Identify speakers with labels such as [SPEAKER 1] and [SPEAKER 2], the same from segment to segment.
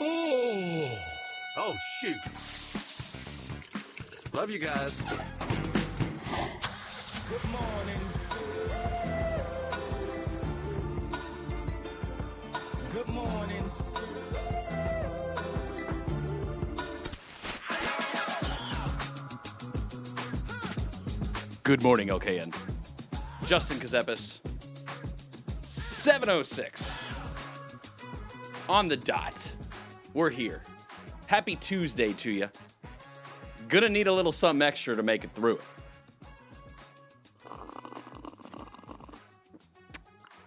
[SPEAKER 1] Oh, oh shoot. Love you guys.
[SPEAKER 2] Good morning. Good morning.
[SPEAKER 3] Good morning, LKN. Justin Ckezepis, 706. On the dot. We're here. Happy Tuesday to you. Gonna need a little something extra to make it through it.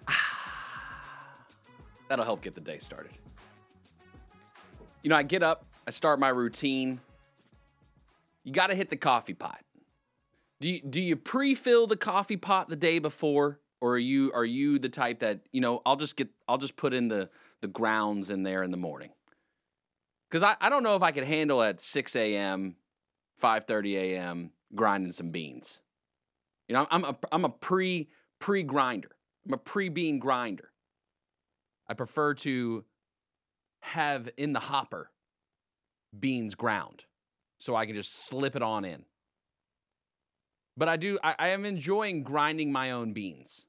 [SPEAKER 3] Ah. That'll help get the day started. You know, I get up, I start my routine. You got to hit the coffee pot. Do you, do you pre-fill the coffee pot the day before, or are you are you the type that you know I'll just get I'll just put in the the grounds in there in the morning? Because I, I don't know if I could handle at six a.m., five thirty a.m. grinding some beans. You know I'm a I'm a pre pre grinder. I'm a pre bean grinder. I prefer to have in the hopper beans ground so I can just slip it on in. But I do I, I am enjoying grinding my own beans.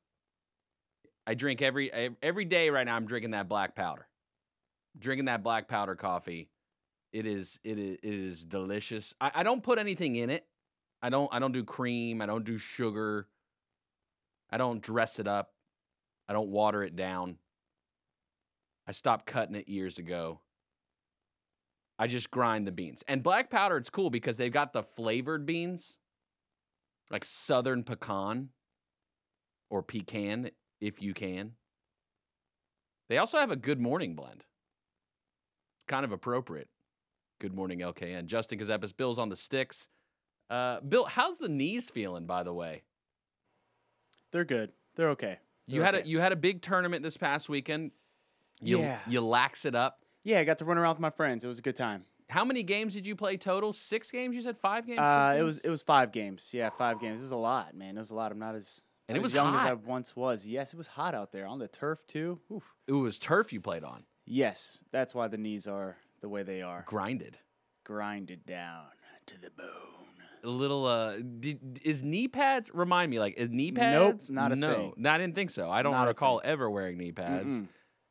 [SPEAKER 3] I drink every every day right now I'm drinking that black powder. Drinking that black powder coffee. It is it is it is delicious. I, I don't put anything in it. I don't I don't do cream, I don't do sugar. I don't dress it up. I don't water it down. I stopped cutting it years ago. I just grind the beans. And black powder, it's cool because they've got the flavored beans, like southern pecan or pecan, if you can. They also have a good morning blend. Kind of appropriate. Good morning, LKN. Justin Ckezepis, Bill's on the sticks. Uh, Bill, how's the knees feeling, by the way?
[SPEAKER 4] They're good. They're okay.
[SPEAKER 3] You
[SPEAKER 4] They're
[SPEAKER 3] had a you had a big tournament this past weekend. You
[SPEAKER 4] Yeah.
[SPEAKER 3] you lax it up.
[SPEAKER 4] yeah. I got to run around with my friends. It was a good time.
[SPEAKER 3] How many games did you play total? Six games? You said five games?
[SPEAKER 4] Uh, it was it was five games. Yeah, five games. It was a lot, man. It was a lot. I'm not as
[SPEAKER 3] And it
[SPEAKER 4] as
[SPEAKER 3] was
[SPEAKER 4] young as I once was. Yes, it was hot out there on the turf too. Oof.
[SPEAKER 3] it was turf you played on.
[SPEAKER 4] Yes, that's why the knees are the way they are.
[SPEAKER 3] Grinded.
[SPEAKER 4] Grinded down to the bone.
[SPEAKER 3] A little uh did, is knee pads remind me like is knee pads?
[SPEAKER 4] Nope, not a
[SPEAKER 3] no,
[SPEAKER 4] thing.
[SPEAKER 3] No, I didn't think so. I don't
[SPEAKER 4] Not a
[SPEAKER 3] recall ever wearing knee pads.
[SPEAKER 4] Mm-mm.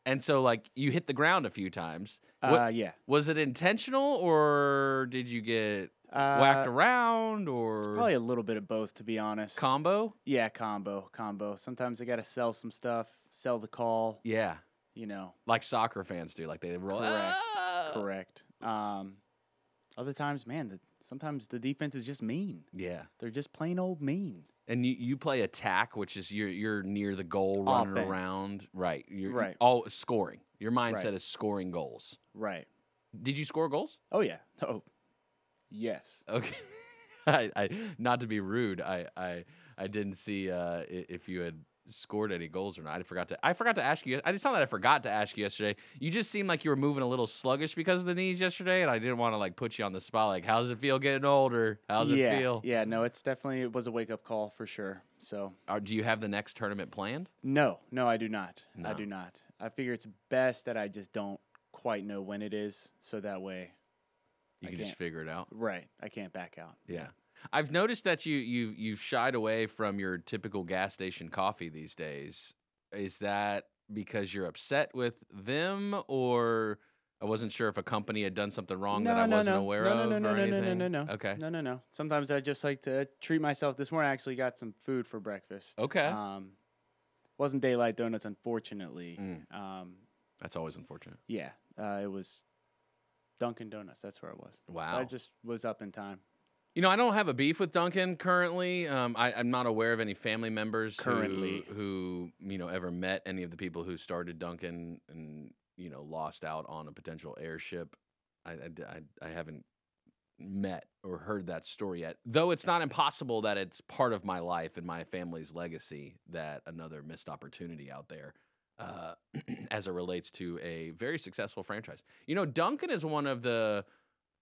[SPEAKER 3] And so like you hit the ground a few times. What-
[SPEAKER 4] Uh, yeah.
[SPEAKER 3] was it intentional or did you get whacked
[SPEAKER 4] Uh,
[SPEAKER 3] around or
[SPEAKER 4] It's probably a little bit of both, to be honest.
[SPEAKER 3] combo?
[SPEAKER 4] yeah, combo, combo. Sometimes I got to sell some stuff, sell the call.
[SPEAKER 3] Yeah.
[SPEAKER 4] You know,
[SPEAKER 3] Like soccer fans do. Like they roll
[SPEAKER 4] Correct.
[SPEAKER 3] "Ah!"
[SPEAKER 4] correct. Um, other times, man, the, sometimes the defense is just mean.
[SPEAKER 3] Yeah.
[SPEAKER 4] They're just plain old mean.
[SPEAKER 3] And you, you play attack, which is you're you're near the goal, running
[SPEAKER 4] Offense.
[SPEAKER 3] around, right? You're
[SPEAKER 4] Right.
[SPEAKER 3] all scoring. Your mindset
[SPEAKER 4] Right.
[SPEAKER 3] is scoring goals.
[SPEAKER 4] Right.
[SPEAKER 3] Did you score goals?
[SPEAKER 4] Oh yeah. Oh, yes.
[SPEAKER 3] Okay. I, I not to be rude, I I I didn't see uh, i- if you had scored any goals or not. I forgot to I forgot to ask you. I it's not that I forgot to ask you yesterday. You just seemed like you were moving a little sluggish because of the knees yesterday, and I didn't want to like put you on the spot. Like, how does it feel getting older? How's
[SPEAKER 4] yeah.
[SPEAKER 3] it feel?
[SPEAKER 4] Yeah. No, it's definitely it was a wake up call for sure. So
[SPEAKER 3] Or do you have the next tournament planned?
[SPEAKER 4] no, no, I do not.
[SPEAKER 3] No.
[SPEAKER 4] I do not. I figure it's best that I just don't quite know when it is, so that way,
[SPEAKER 3] You
[SPEAKER 4] I
[SPEAKER 3] can just figure it out.
[SPEAKER 4] right, I can't back out.
[SPEAKER 3] Yeah. I've noticed that you you you've shied away from your typical gas station coffee these days. Is that because you're upset with them or I wasn't sure if a company had done something wrong that I wasn't aware
[SPEAKER 4] no,
[SPEAKER 3] of
[SPEAKER 4] No, no, no, no, no, no, no, no.
[SPEAKER 3] Okay.
[SPEAKER 4] No, no, no. Sometimes I just like to treat myself. This morning I actually got some food for breakfast.
[SPEAKER 3] Okay.
[SPEAKER 4] Um, wasn't daylight donuts, unfortunately.
[SPEAKER 3] Mm.
[SPEAKER 4] Um,
[SPEAKER 3] That's always unfortunate.
[SPEAKER 4] yeah, uh, it was Dunkin' Donuts. That's where it was. So
[SPEAKER 3] Wow.
[SPEAKER 4] I just was up in time.
[SPEAKER 3] You know, I don't have a beef with Dunkin' currently. Um, I, I'm not aware of any family members
[SPEAKER 4] Currently.
[SPEAKER 3] who, you know ever met any of the people who started Dunkin' and you know lost out on a potential airship. I I, I haven't met or heard that story yet. Though it's not impossible that it's part of my life and my family's legacy that another missed opportunity out there. Uh, as it relates to a very successful franchise, you know, Duncan is one of the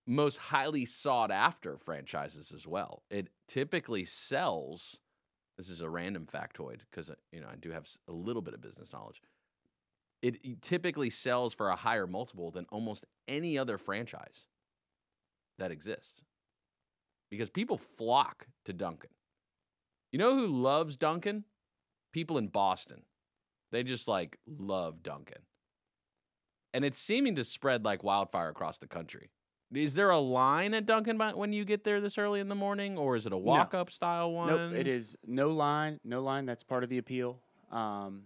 [SPEAKER 3] most highly sought after franchises as well. It typically sells. This is a random factoid because uh, you know I do have a little bit of business knowledge. it typically sells for a higher multiple than almost any other franchise that exists because people flock to Dunkin'. You know who loves Dunkin'? People in Boston. They just like love Dunkin'. And it's seeming to spread like wildfire across the country. Is there a line at Dunkin' when you get there this early in the morning, or is it a walk up style one?
[SPEAKER 4] Nope, it is no line, no line. That's part of the appeal. Um,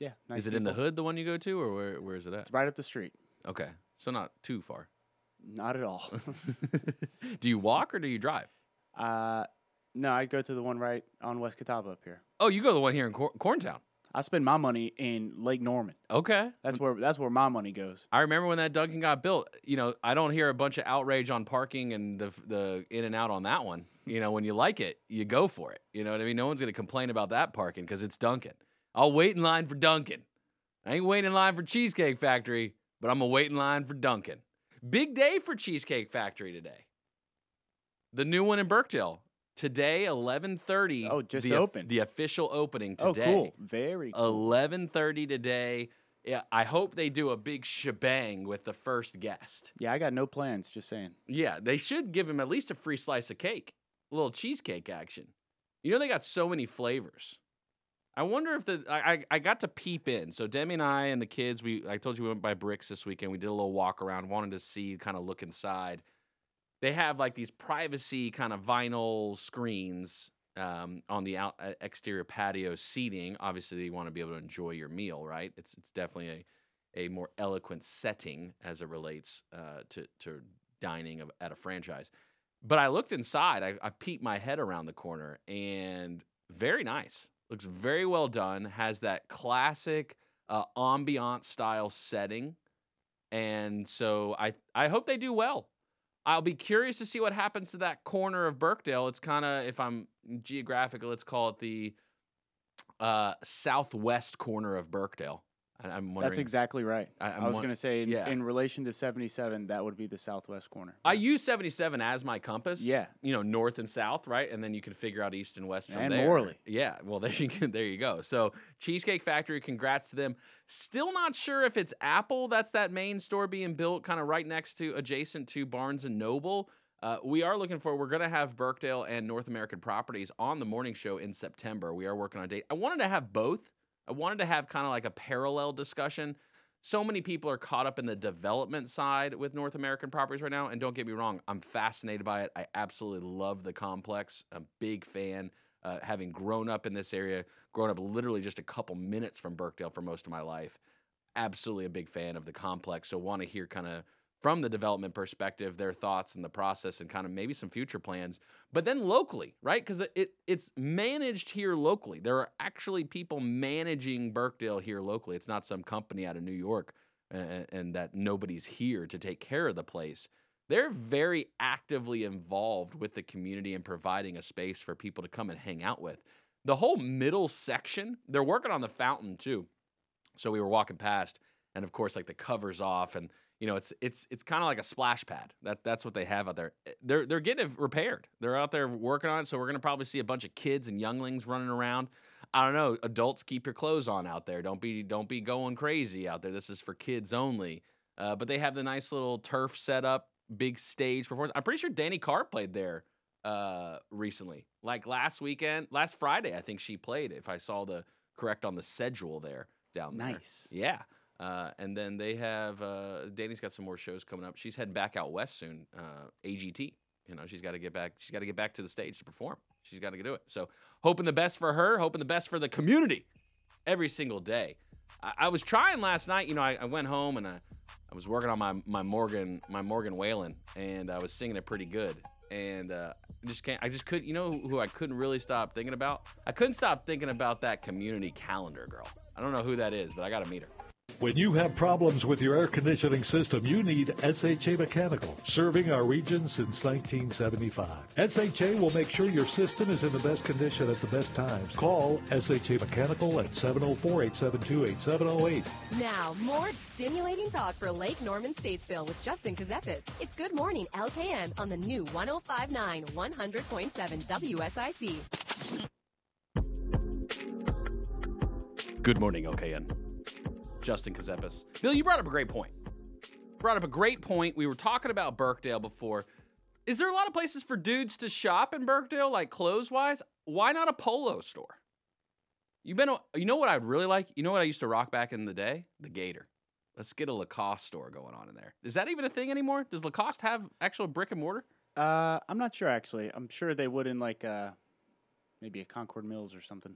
[SPEAKER 4] yeah, nice
[SPEAKER 3] Is it in the hood, the one you go to, or where, where is it at?
[SPEAKER 4] It's right up the street.
[SPEAKER 3] Okay, so not too far.
[SPEAKER 4] Not at all.
[SPEAKER 3] do you walk or do you drive?
[SPEAKER 4] uh, no, I go to the one right on West Catawba up here.
[SPEAKER 3] Oh, you go to the one here in Cor- Corntown.
[SPEAKER 4] I spend my money in Lake Norman.
[SPEAKER 3] Okay,
[SPEAKER 4] That's where that's where my money goes.
[SPEAKER 3] I remember when that Dunkin' got built. You know, I don't hear a bunch of outrage on parking and the the in and out on that one. You know, when you like it, you go for it. You know what I mean? No one's gonna complain about that parking because it's Dunkin'. I'll wait in line for Dunkin'. I ain't waiting in line for Cheesecake Factory, but I'm gonna wait in line for Dunkin'. Big day for Cheesecake Factory today. The new one in Birkdale today, eleven thirty.
[SPEAKER 4] Oh, just
[SPEAKER 3] the,
[SPEAKER 4] opened.
[SPEAKER 3] The official opening today.
[SPEAKER 4] Oh, cool. Very cool.
[SPEAKER 3] Eleven thirty today. Yeah, I hope they do a big shebang with the first guest.
[SPEAKER 4] Yeah, I got no plans. Just saying.
[SPEAKER 3] Yeah, they should give him at least a free slice of cake, a little cheesecake action. You know they got so many flavors. I wonder if the I, I I got to peep in. So Demi and I and the kids, we I told you we went by Bricks this weekend. We did a little walk around, wanted to see, kind of look inside. They have like these privacy kind of vinyl screens um, on the out, exterior patio seating. Obviously, you want to be able to enjoy your meal, right? It's it's definitely a a more eloquent setting as it relates uh, to to dining of, at a franchise. But I looked inside. I, I peeped my head around the corner, and very nice. Looks very well done. Has that classic uh, ambient style setting, and so I I hope they do well. I'll be curious to see what happens to that corner of Birkdale. It's kind of, if I'm geographical, let's call it the uh, southwest corner of Birkdale. I'm wondering.
[SPEAKER 4] That's exactly right.
[SPEAKER 3] I-
[SPEAKER 4] I, was going to say, in,
[SPEAKER 3] yeah.
[SPEAKER 4] in relation to 77, that would be the southwest corner.
[SPEAKER 3] I use 77 as my compass.
[SPEAKER 4] Yeah.
[SPEAKER 3] You know, north and south, right? And then you can figure out east and west from
[SPEAKER 4] And
[SPEAKER 3] there.
[SPEAKER 4] Morley.
[SPEAKER 3] Yeah. Well, there you go. There you go. So, Cheesecake Factory, congrats to them. Still not sure if it's Apple. That's that main store being built kind of right next to, adjacent to Barnes and Noble. Uh, we are looking for, we're going to have Birkdale and North American properties on the morning show in September. We are working on a date. I wanted to have both. I wanted to have kind of like a parallel discussion. So many people are caught up in the development side with North American properties right now. And don't get me wrong, I'm fascinated by it. I absolutely love the complex. I'm a big fan. Uh, having grown up in this area, grown up literally just a couple minutes from Birkdale for most of my life, absolutely a big fan of the complex. So want to hear kind of from the development perspective their thoughts and the process and kind of maybe some future plans but then locally right? Because it, it it's managed here locally. There are actually people managing birkdale here locally. It's not some company out of new york and, and that nobody's here to take care of the place. They're very actively involved with the community and providing a space for people to come and hang out with. The whole middle section they're working on the fountain too. So we were walking past and of course like the covers off and you know it's it's it's kind of like a splash pad. That that's what they have out there. Eh, they're they're getting it repaired. They're out there working on it so we're going to probably see a bunch of kids and younglings running around. I don't know adults keep your clothes on out there. Don't be don't be going crazy out there. This is for kids only. Uh, but they have the nice little turf setup big stage performance. I'm pretty sure danny carr played there uh recently. Like last weekend last friday i think she played if i saw the correct on the schedule there down there.
[SPEAKER 4] Nice.
[SPEAKER 3] yeah uh, and then they have uh, Danny's got some more shows coming up. She's heading back out west soon. Uh, AGT, you know, she's got to get back. She's got to get back to the stage to perform. She's got to do it. So hoping the best for her. Hoping the best for the community every single day. I, I was trying last night. You know, I, I went home and I, I was working on my my Morgan my Morgan Wallen, and I was singing it pretty good. And uh, I just can't. I just couldn't. You know who I couldn't really stop thinking about? I couldn't stop thinking about that community calendar girl. I don't know who that is, but I got to meet her.
[SPEAKER 5] When you have problems with your air conditioning system, you need SHA Mechanical, serving our region since 1975. SHA will make sure your system is in the best condition at the best times. Call SHA Mechanical at 704-872-8708.
[SPEAKER 6] Now, more stimulating talk for Lake Norman Statesville with Justin Ckezepis. It's Good Morning LKN on the new 1059 100.7 WSIC.
[SPEAKER 3] Good morning, LKN. Justin Ckezepis. Bill, you brought up a great point. Brought up a great point. We were talking about Birkdale before. Is there a lot of places for dudes to shop in Birkdale, like clothes wise? Why not a polo store? You've been? You know what I'd really like? You know what I used to rock back in the day? The Gator. Let's get a Lacoste store going on in there. Is that even a thing anymore? Does Lacoste have actual brick and mortar?
[SPEAKER 4] Uh, I'm not sure actually. I'm sure they would in like uh, maybe a Concord Mills or something.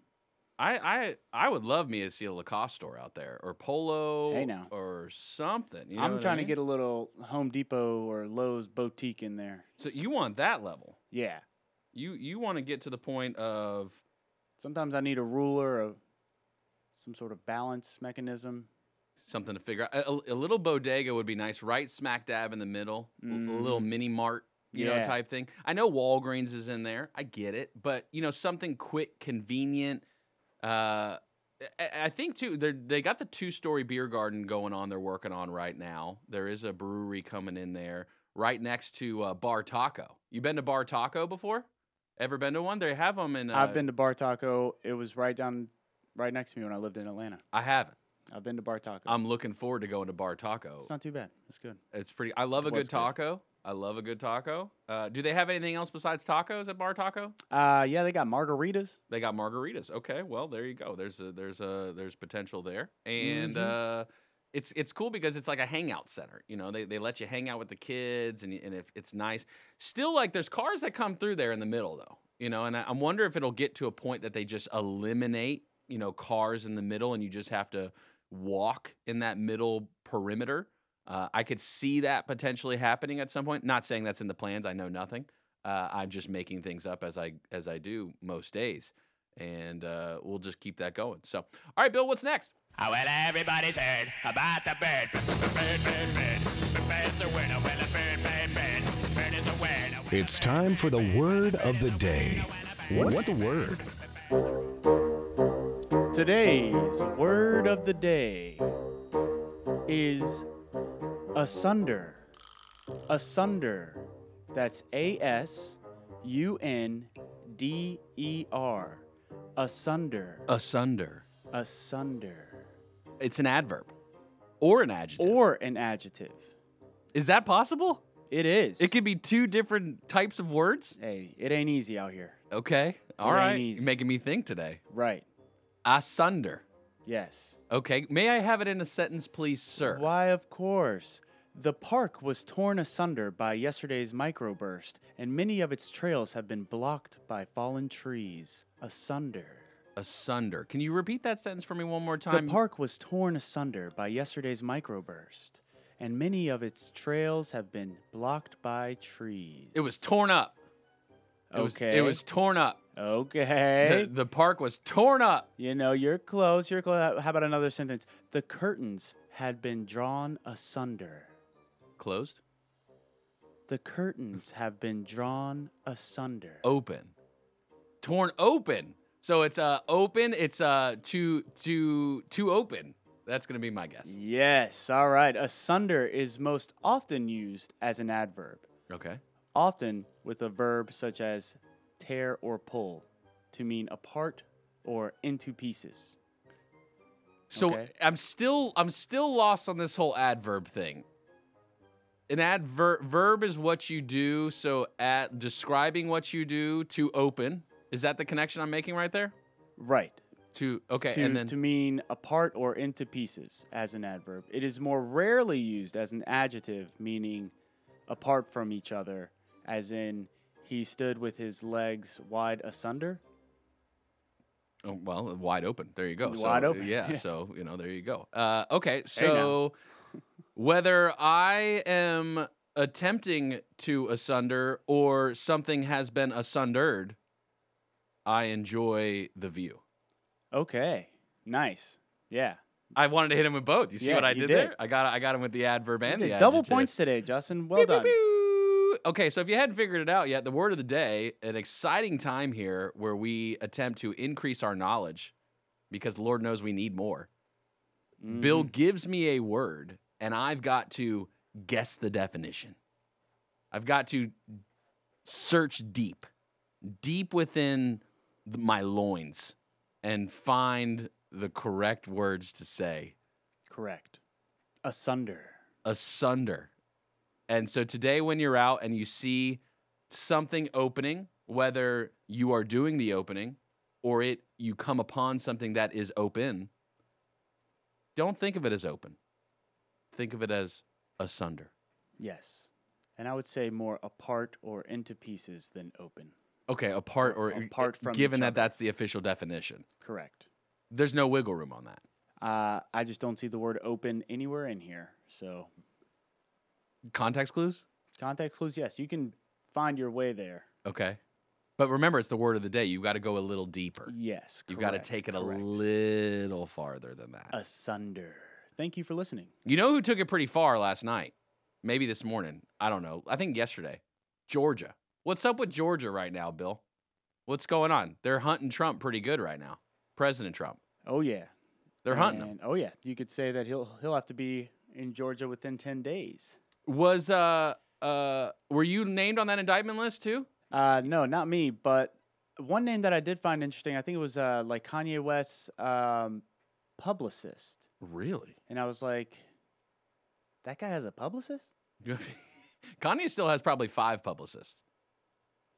[SPEAKER 3] I I I would love me to see a Lacoste store out there or Polo
[SPEAKER 4] Hey, now.
[SPEAKER 3] or something. You know
[SPEAKER 4] I'm
[SPEAKER 3] what I
[SPEAKER 4] trying
[SPEAKER 3] mean?
[SPEAKER 4] to get a little Home Depot or Lowe's boutique in there.
[SPEAKER 3] So you want that level?
[SPEAKER 4] Yeah.
[SPEAKER 3] You you want to get to the point of
[SPEAKER 4] Sometimes I need a ruler, a some sort of balance mechanism.
[SPEAKER 3] something to figure out. A, a- a little bodega would be nice, right smack dab in the middle. A- A, little mini mart, you know,
[SPEAKER 4] Mm-hmm.
[SPEAKER 3] Type thing. I know Walgreens is in there. I get it, but you know, something quick, convenient. Uh, I- think too. They they got the two story beer garden going on. They're working on right now. There is a brewery coming in there right next to uh, Bar Taco. You been to Bar Taco before? Ever been to one? They have them in. Uh,
[SPEAKER 4] I've been to Bar Taco. It was right down, right next to me when I lived in Atlanta.
[SPEAKER 3] I haven't.
[SPEAKER 4] I've been to Bar Taco.
[SPEAKER 3] I'm looking forward to going to Bar Taco.
[SPEAKER 4] it's not too bad. It's good.
[SPEAKER 3] It's pretty. I love a good
[SPEAKER 4] good.
[SPEAKER 3] taco. I love a good taco. Uh, do they have anything else besides tacos at Bar Taco?
[SPEAKER 4] Uh, yeah, they got margaritas.
[SPEAKER 3] They got margaritas. Okay, well there you go. There's a there's a there's potential there, and
[SPEAKER 4] Mhm.
[SPEAKER 3] uh, it's it's cool because it's like a hangout center. You know, they they let you hang out with the kids, and and if it's nice. Still, like there's cars that come through there in the middle though. You know, and I, I wonder if it'll get to a point that they just eliminate you know cars in the middle, and you just have to walk in that middle perimeter. Uh, I could see that potentially happening at some point. Not saying that's in the plans. I know nothing. Uh, I'm just making things up as I as I do most days, and uh, we'll just keep that going. So, all right, Bill, what's next?
[SPEAKER 2] Oh, well, everybody's heard about the bird. Bird, bird, bird. Bird's a winner. Well, a bird, bird, bird. Bird is a winner.
[SPEAKER 7] It's time for the word of the day. What's the word?
[SPEAKER 4] Today's word of the day is asunder. Asunder. That's A S U N D E R. Asunder.
[SPEAKER 3] Asunder.
[SPEAKER 4] Asunder.
[SPEAKER 3] It's an adverb or an adjective.
[SPEAKER 4] Or an adjective.
[SPEAKER 3] is that possible?
[SPEAKER 4] It is.
[SPEAKER 3] It could be two different types of words.
[SPEAKER 4] Hey, it ain't easy out here.
[SPEAKER 3] Okay, all
[SPEAKER 4] ain't
[SPEAKER 3] right. You're making me think today.
[SPEAKER 4] Right.
[SPEAKER 3] Asunder.
[SPEAKER 4] Yes.
[SPEAKER 3] Okay, may I have it in a sentence, please, sir?
[SPEAKER 4] Why, of course. The park was torn asunder by yesterday's microburst, and many of its trails have been blocked by fallen trees. Asunder.
[SPEAKER 3] Asunder. Can you repeat that sentence for me one more time?
[SPEAKER 4] The park was torn asunder by yesterday's microburst, and many of its trails have been blocked by trees.
[SPEAKER 3] It was torn up. It was-
[SPEAKER 4] Okay.
[SPEAKER 3] it was torn up.
[SPEAKER 4] Okay.
[SPEAKER 3] The, the park was torn up.
[SPEAKER 4] you know, you're close. You're close. How about another sentence? The curtains had been drawn asunder.
[SPEAKER 3] Closed.
[SPEAKER 4] The curtains have been drawn asunder.
[SPEAKER 3] Open. Torn open. So it's uh open. It's uh to to to open. That's gonna be my guess.
[SPEAKER 4] Yes, all right. Asunder is most often used as an adverb,
[SPEAKER 3] Okay.
[SPEAKER 4] Often with a verb such as tear or pull to mean apart or into pieces.
[SPEAKER 3] So
[SPEAKER 4] Okay.
[SPEAKER 3] I'm still I'm still lost on this whole adverb thing. An adverb verb is what you do. So at describing what you do to open. Is that the connection I'm making right there?
[SPEAKER 4] Right.
[SPEAKER 3] To okay,
[SPEAKER 4] to,
[SPEAKER 3] and then
[SPEAKER 4] to mean apart or into pieces as an adverb. It is more rarely used as an adjective, meaning apart from each other, as in he stood with his legs wide asunder.
[SPEAKER 3] Oh, well, wide open. There you go.
[SPEAKER 4] Wide
[SPEAKER 3] so,
[SPEAKER 4] open,
[SPEAKER 3] Yeah,
[SPEAKER 4] yeah.
[SPEAKER 3] So you know, there you go. Uh, okay.
[SPEAKER 4] Hey.
[SPEAKER 3] So whether I am attempting to asunder or something has been asundered, I enjoy the view.
[SPEAKER 4] Okay, nice. Yeah.
[SPEAKER 3] I wanted to hit him with both. You see
[SPEAKER 4] Yeah,
[SPEAKER 3] what I
[SPEAKER 4] you
[SPEAKER 3] did, there? I got I got him with the adverb and the
[SPEAKER 4] did double
[SPEAKER 3] adjective.
[SPEAKER 4] points today, Justin. Well
[SPEAKER 3] pew,
[SPEAKER 4] done.
[SPEAKER 3] Okay, so if you hadn't figured it out yet, the word of the day, an exciting time here where we attempt to increase our knowledge because Lord knows we need more. Bill
[SPEAKER 4] Mm-hmm.
[SPEAKER 3] gives me a word and I've got to guess the definition. I've got to search deep, deep within th- my loins and find the correct words to say.
[SPEAKER 4] Correct. Asunder.
[SPEAKER 3] asunder. And so today, when you're out and you see something opening, whether you are doing the opening or it you come upon something that is open, don't think of it as open. Think of it as asunder.
[SPEAKER 4] Yes. And I would say more apart or into pieces than open.
[SPEAKER 3] Okay, apart or
[SPEAKER 4] Apart from
[SPEAKER 3] given that that's the official definition.
[SPEAKER 4] Correct.
[SPEAKER 3] There's no wiggle room on that.
[SPEAKER 4] Uh, I just don't see the word open anywhere in here. So
[SPEAKER 3] Context clues?
[SPEAKER 4] context clues, yes, you can find your way there.
[SPEAKER 3] Okay. But remember, it's the word of the day. You've got to go a little deeper.
[SPEAKER 4] Yes.
[SPEAKER 3] You've got to
[SPEAKER 4] correct,
[SPEAKER 3] take it a little farther than that.
[SPEAKER 4] asunder. Thank you for listening.
[SPEAKER 3] You know who took it pretty far last night? Maybe this morning. I don't know. I think yesterday. Georgia. What's up with Georgia right now, Bill? What's going on? They're hunting Trump pretty good right now. President Trump.
[SPEAKER 4] Oh yeah.
[SPEAKER 3] They're hunting him.
[SPEAKER 4] Oh yeah. You could say that he'll he'll have to be in Georgia within ten days.
[SPEAKER 3] Was uh uh were you named on that indictment list too?
[SPEAKER 4] Uh, no, not me, but one name that I did find interesting. I think it was uh, like Kanye West's um, publicist,
[SPEAKER 3] Really?
[SPEAKER 4] and I was like, that guy has a publicist.
[SPEAKER 3] Kanye still has probably five publicists.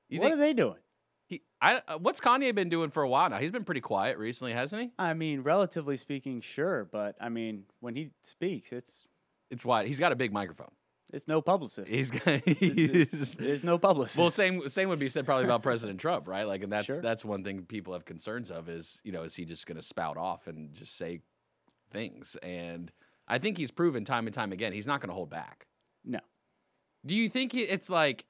[SPEAKER 3] You
[SPEAKER 4] what
[SPEAKER 3] think
[SPEAKER 4] are they doing?
[SPEAKER 3] he, I, uh, what's Kanye been doing for a while now? He's been pretty quiet recently, hasn't he?
[SPEAKER 4] I mean, relatively speaking, sure, but I mean, when he speaks, it's
[SPEAKER 3] It's why he's got a big microphone.
[SPEAKER 4] It's no publicist.
[SPEAKER 3] He's got he's,
[SPEAKER 4] There's no publicist.
[SPEAKER 3] Well, same same would be said probably about President Trump, right? Like, and that's
[SPEAKER 4] Sure.
[SPEAKER 3] that's one thing people have concerns of is you know is he just going to spout off and just say things? And I think he's proven time and time again he's not going to hold back.
[SPEAKER 4] no.
[SPEAKER 3] Do you think he- it's like?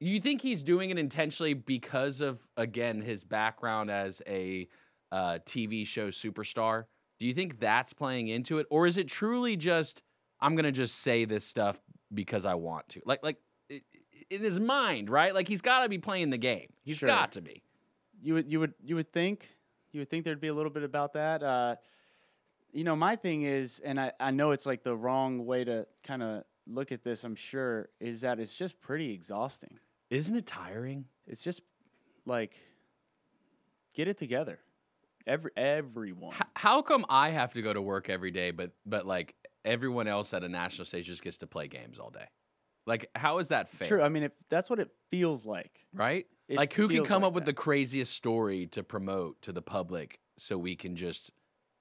[SPEAKER 3] You think he's doing it intentionally because of again his background as a uh, TV show superstar? Do you think that's playing into it, or is it truly just I'm gonna just say this stuff because I want to? Like, like in his mind, right? Like he's got to be playing the game. He's
[SPEAKER 4] Sure.
[SPEAKER 3] got to be.
[SPEAKER 4] You would you would you would think you would think there'd be a little bit about that. Uh, you know, my thing is, and I, I know it's like the wrong way to kind of look at this. I'm sure is that it's just pretty exhausting.
[SPEAKER 3] Isn't it tiring?
[SPEAKER 4] It's just like get it together, every everyone.
[SPEAKER 3] H- how come I have to go to work every day, but but like everyone else at a national stage just gets to play games all day? Like, how is that fair?
[SPEAKER 4] True. I mean, if that's what it feels like.
[SPEAKER 3] right?
[SPEAKER 4] It
[SPEAKER 3] like who can come
[SPEAKER 4] like
[SPEAKER 3] up with
[SPEAKER 4] that.
[SPEAKER 3] the craziest story to promote to the public so we can just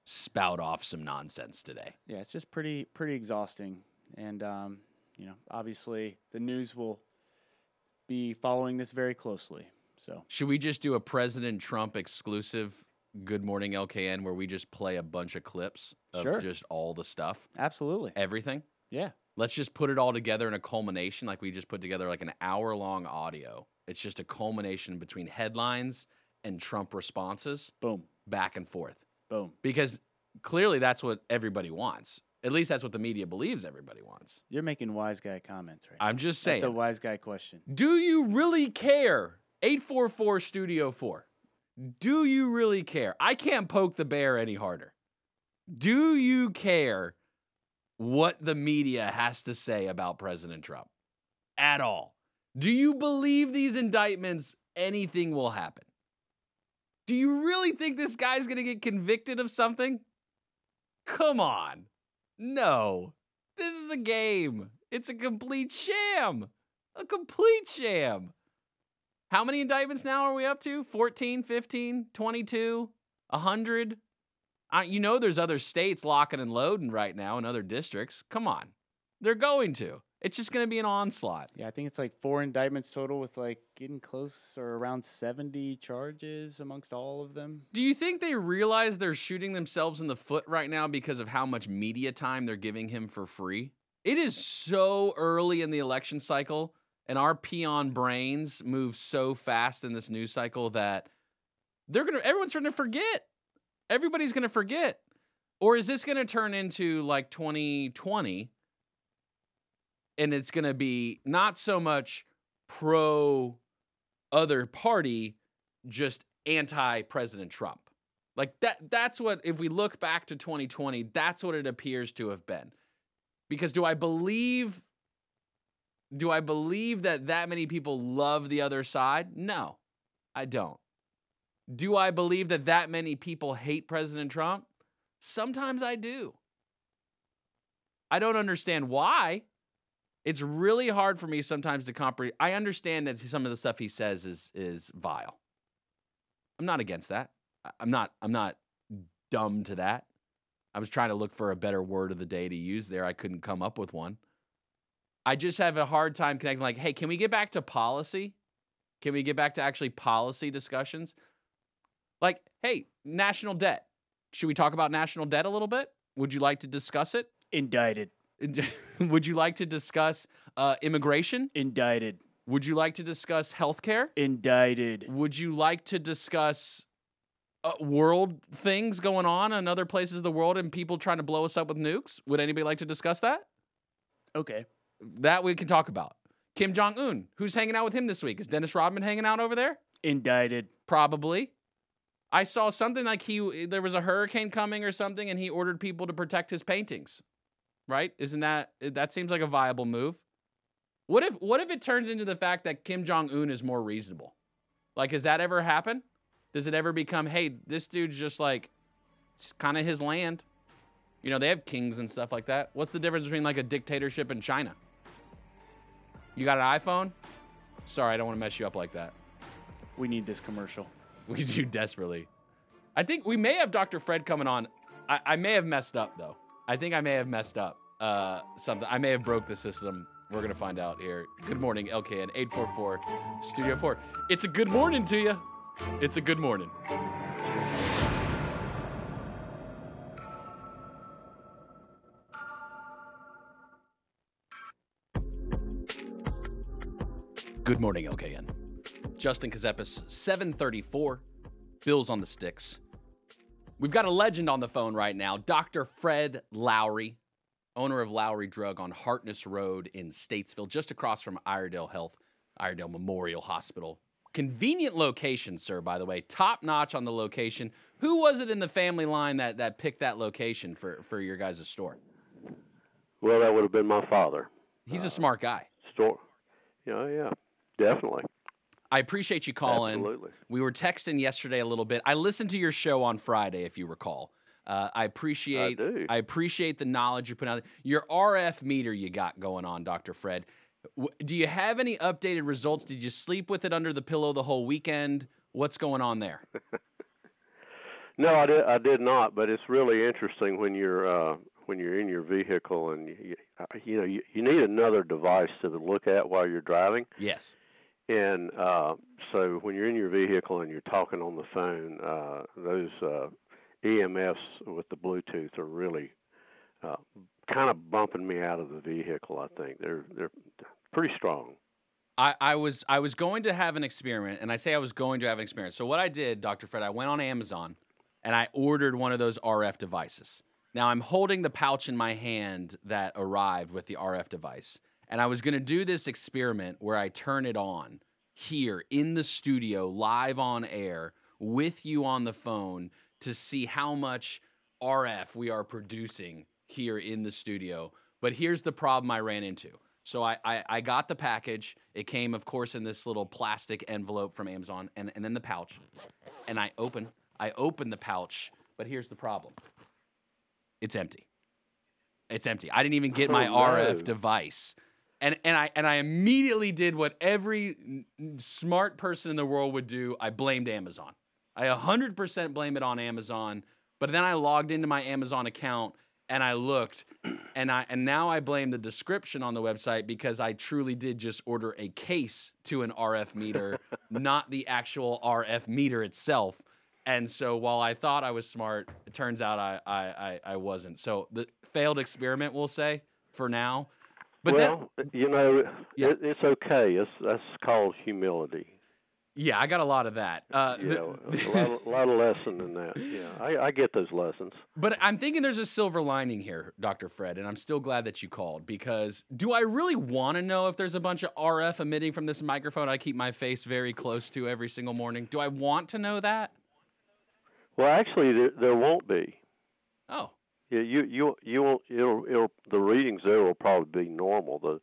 [SPEAKER 3] spout off some nonsense today?
[SPEAKER 4] Yeah, it's just pretty pretty exhausting, and um, you know, obviously the news will be following this very closely. So
[SPEAKER 3] Should we just do a President Trump exclusive Good Morning LKN where we just play a bunch of clips of
[SPEAKER 4] Sure.
[SPEAKER 3] just all the stuff,
[SPEAKER 4] absolutely,
[SPEAKER 3] everything?
[SPEAKER 4] yeah.
[SPEAKER 3] Let's just put it all together in a culmination like we just put together like an hour long audio. It's just a culmination between headlines and Trump responses
[SPEAKER 4] Boom,
[SPEAKER 3] back and forth.
[SPEAKER 4] boom.
[SPEAKER 3] Because clearly that's what everybody wants. At least that's what the media believes everybody wants.
[SPEAKER 4] You're making wise guy comments right now.
[SPEAKER 3] I'm just saying.
[SPEAKER 4] That's a wise guy question.
[SPEAKER 3] Do you really care? 844 Studio 4. Do you really care? I can't poke the bear any harder. Do you care what the media has to say about President Trump at all? Do you believe these indictments, anything will happen? Do you really think this guy's going to get convicted of something? Come on. No. This is a game. It's a complete sham. A complete sham. How many indictments now are we up to? 14, 15, 22, 100? Uh, you know there's other states locking and loading right now in other districts. Come on. They're going to. It's just going to be an onslaught.
[SPEAKER 4] Yeah, I think it's like four indictments total, with like getting close or around 70 charges amongst all of them.
[SPEAKER 3] Do you think they realize they're shooting themselves in the foot right now because of how much media time they're giving him for free? It is so early in the election cycle, and our peon brains move so fast in this news cycle that they're gonna everyone's gonna forget. Everybody's gonna forget. Or is this gonna turn into like 2020? And it's gonna be not so much pro other party, just anti President Trump. Like that that's what if we look back to 2020, that's what it appears to have been. Because do I believe do I believe that that many people love the other side? No. I don't. Do I believe that that many people hate President Trump? Sometimes I do. I don't understand why. It's really hard for me sometimes to comprehend. I understand that some of the stuff he says is is vile. I'm not against that. I'm not I'm not dumb to that. I was trying to look for a better word of the day to use there. I couldn't come up with one. I just have a hard time connecting like, hey, can we get back to policy? Can we get back to actually policy discussions? Like, hey, national debt. Should we talk about national debt a little bit? Would you like to discuss it?
[SPEAKER 4] Indicted.
[SPEAKER 3] Would you like to discuss uh, immigration?
[SPEAKER 4] Indicted.
[SPEAKER 3] Would you like to discuss healthcare?
[SPEAKER 4] Indicted.
[SPEAKER 3] Would you like to discuss uh, world things going on in other places of the world and people trying to blow us up with nukes? Would anybody like to discuss that?
[SPEAKER 4] Okay.
[SPEAKER 3] That we can talk about. Kim Jong Un, who's hanging out with him this week? Is Dennis Rodman hanging out over there?
[SPEAKER 4] Indicted.
[SPEAKER 3] Probably. I saw something like he there was a hurricane coming or something, and he ordered people to protect his paintings. Right? Isn't that that seems like a viable move? What if what if it turns into the fact that Kim Jong Un is more reasonable? Like, has that ever happened? Does it ever become, hey, this dude's just like, it's kind of his land? You know, they have kings and stuff like that. What's the difference between like a dictatorship and China? You got an iPhone? Sorry, I don't want to mess you up like that.
[SPEAKER 4] We need this commercial.
[SPEAKER 3] We do desperately. I think we may have Dr. Fred coming on. I, I may have messed up though. I think I may have messed up uh, something. I may have broke the system. We're gonna find out here. Good morning, LKN 844 Studio 4. It's a good morning to you. It's a good morning. Good morning, LKN. Justin Ckezepis, 734. Bills on the sticks. We've got a legend on the phone right now, Dr. Fred Lowry, owner of Lowry Drug on Hartness Road in Statesville, just across from Iredell Health, Iredell Memorial Hospital. Convenient location, sir, by the way. Top notch on the location. Who was it in the family line that, that picked that location for, for your guys' store?
[SPEAKER 8] Well, that would have been my father.
[SPEAKER 3] He's a smart guy.
[SPEAKER 8] Store. Yeah, yeah, definitely.
[SPEAKER 3] I appreciate you calling.
[SPEAKER 8] Absolutely.
[SPEAKER 3] We were texting yesterday a little bit. I listened to your show on Friday, if you recall. Uh, I appreciate I,
[SPEAKER 8] do.
[SPEAKER 3] appreciate the knowledge you put out. Your RF meter you got going on, Doctor Fred. W- Do you have any updated results? Did you sleep with it under the pillow the whole weekend? What's going on there?
[SPEAKER 8] No, I did. I did not. But it's really interesting when you're uh, when you're in your vehicle and you, you know you, you need another device to look at while you're driving.
[SPEAKER 3] Yes.
[SPEAKER 8] And uh, so when you're in your vehicle and you're talking on the phone, uh, those uh, EMFs with the Bluetooth are really uh, kind of bumping me out of the vehicle. I think they're they're pretty strong.
[SPEAKER 3] I, I was I was going to have an experiment, and I say I was going to have an experiment. So what I did, Dr. Fred, I went on Amazon and I ordered one of those RF devices. Now I'm holding the pouch in my hand that arrived with the RF device. And I was gonna do this experiment where I turn it on here in the studio, live on air, with you on the phone to see how much RF we are producing here in the studio. But here's the problem I ran into. So I, I, I got the package. It came, of course, in this little plastic envelope from Amazon, and, and then the pouch. And I open, I open the pouch, but here's the problem. It's empty. It's empty. I didn't even get my
[SPEAKER 8] Oh,
[SPEAKER 3] RF device. And and I and I immediately did what every smart person in the world would do. I blamed Amazon. I 100% blame it on Amazon. But then I logged into my Amazon account and I looked and I and now I blame the description on the website because I truly did just order a case to an RF meter, not the actual RF meter itself. And so while I thought I was smart, it turns out I I, I, I wasn't. So the failed experiment, we'll say, for now. But
[SPEAKER 8] well, you know,
[SPEAKER 3] Yeah.
[SPEAKER 8] it, it's okay. It's that's called humility.
[SPEAKER 3] yeah, I got a lot of that. Uh,
[SPEAKER 8] You
[SPEAKER 3] the-
[SPEAKER 8] a lot, of- lot of lesson in that. Yeah, I, I get those lessons.
[SPEAKER 3] But I'm thinking there's a silver lining here, Dr. Fred, and I'm still glad that you called because do I really want to know if there's a bunch of RF emitting from this microphone I keep my face very close to every single morning? Do I want to know that?
[SPEAKER 8] Well, actually, there, there won't be.
[SPEAKER 3] Oh,
[SPEAKER 8] Yeah, you you you won't. It'll, it'll the readings there will probably be normal. The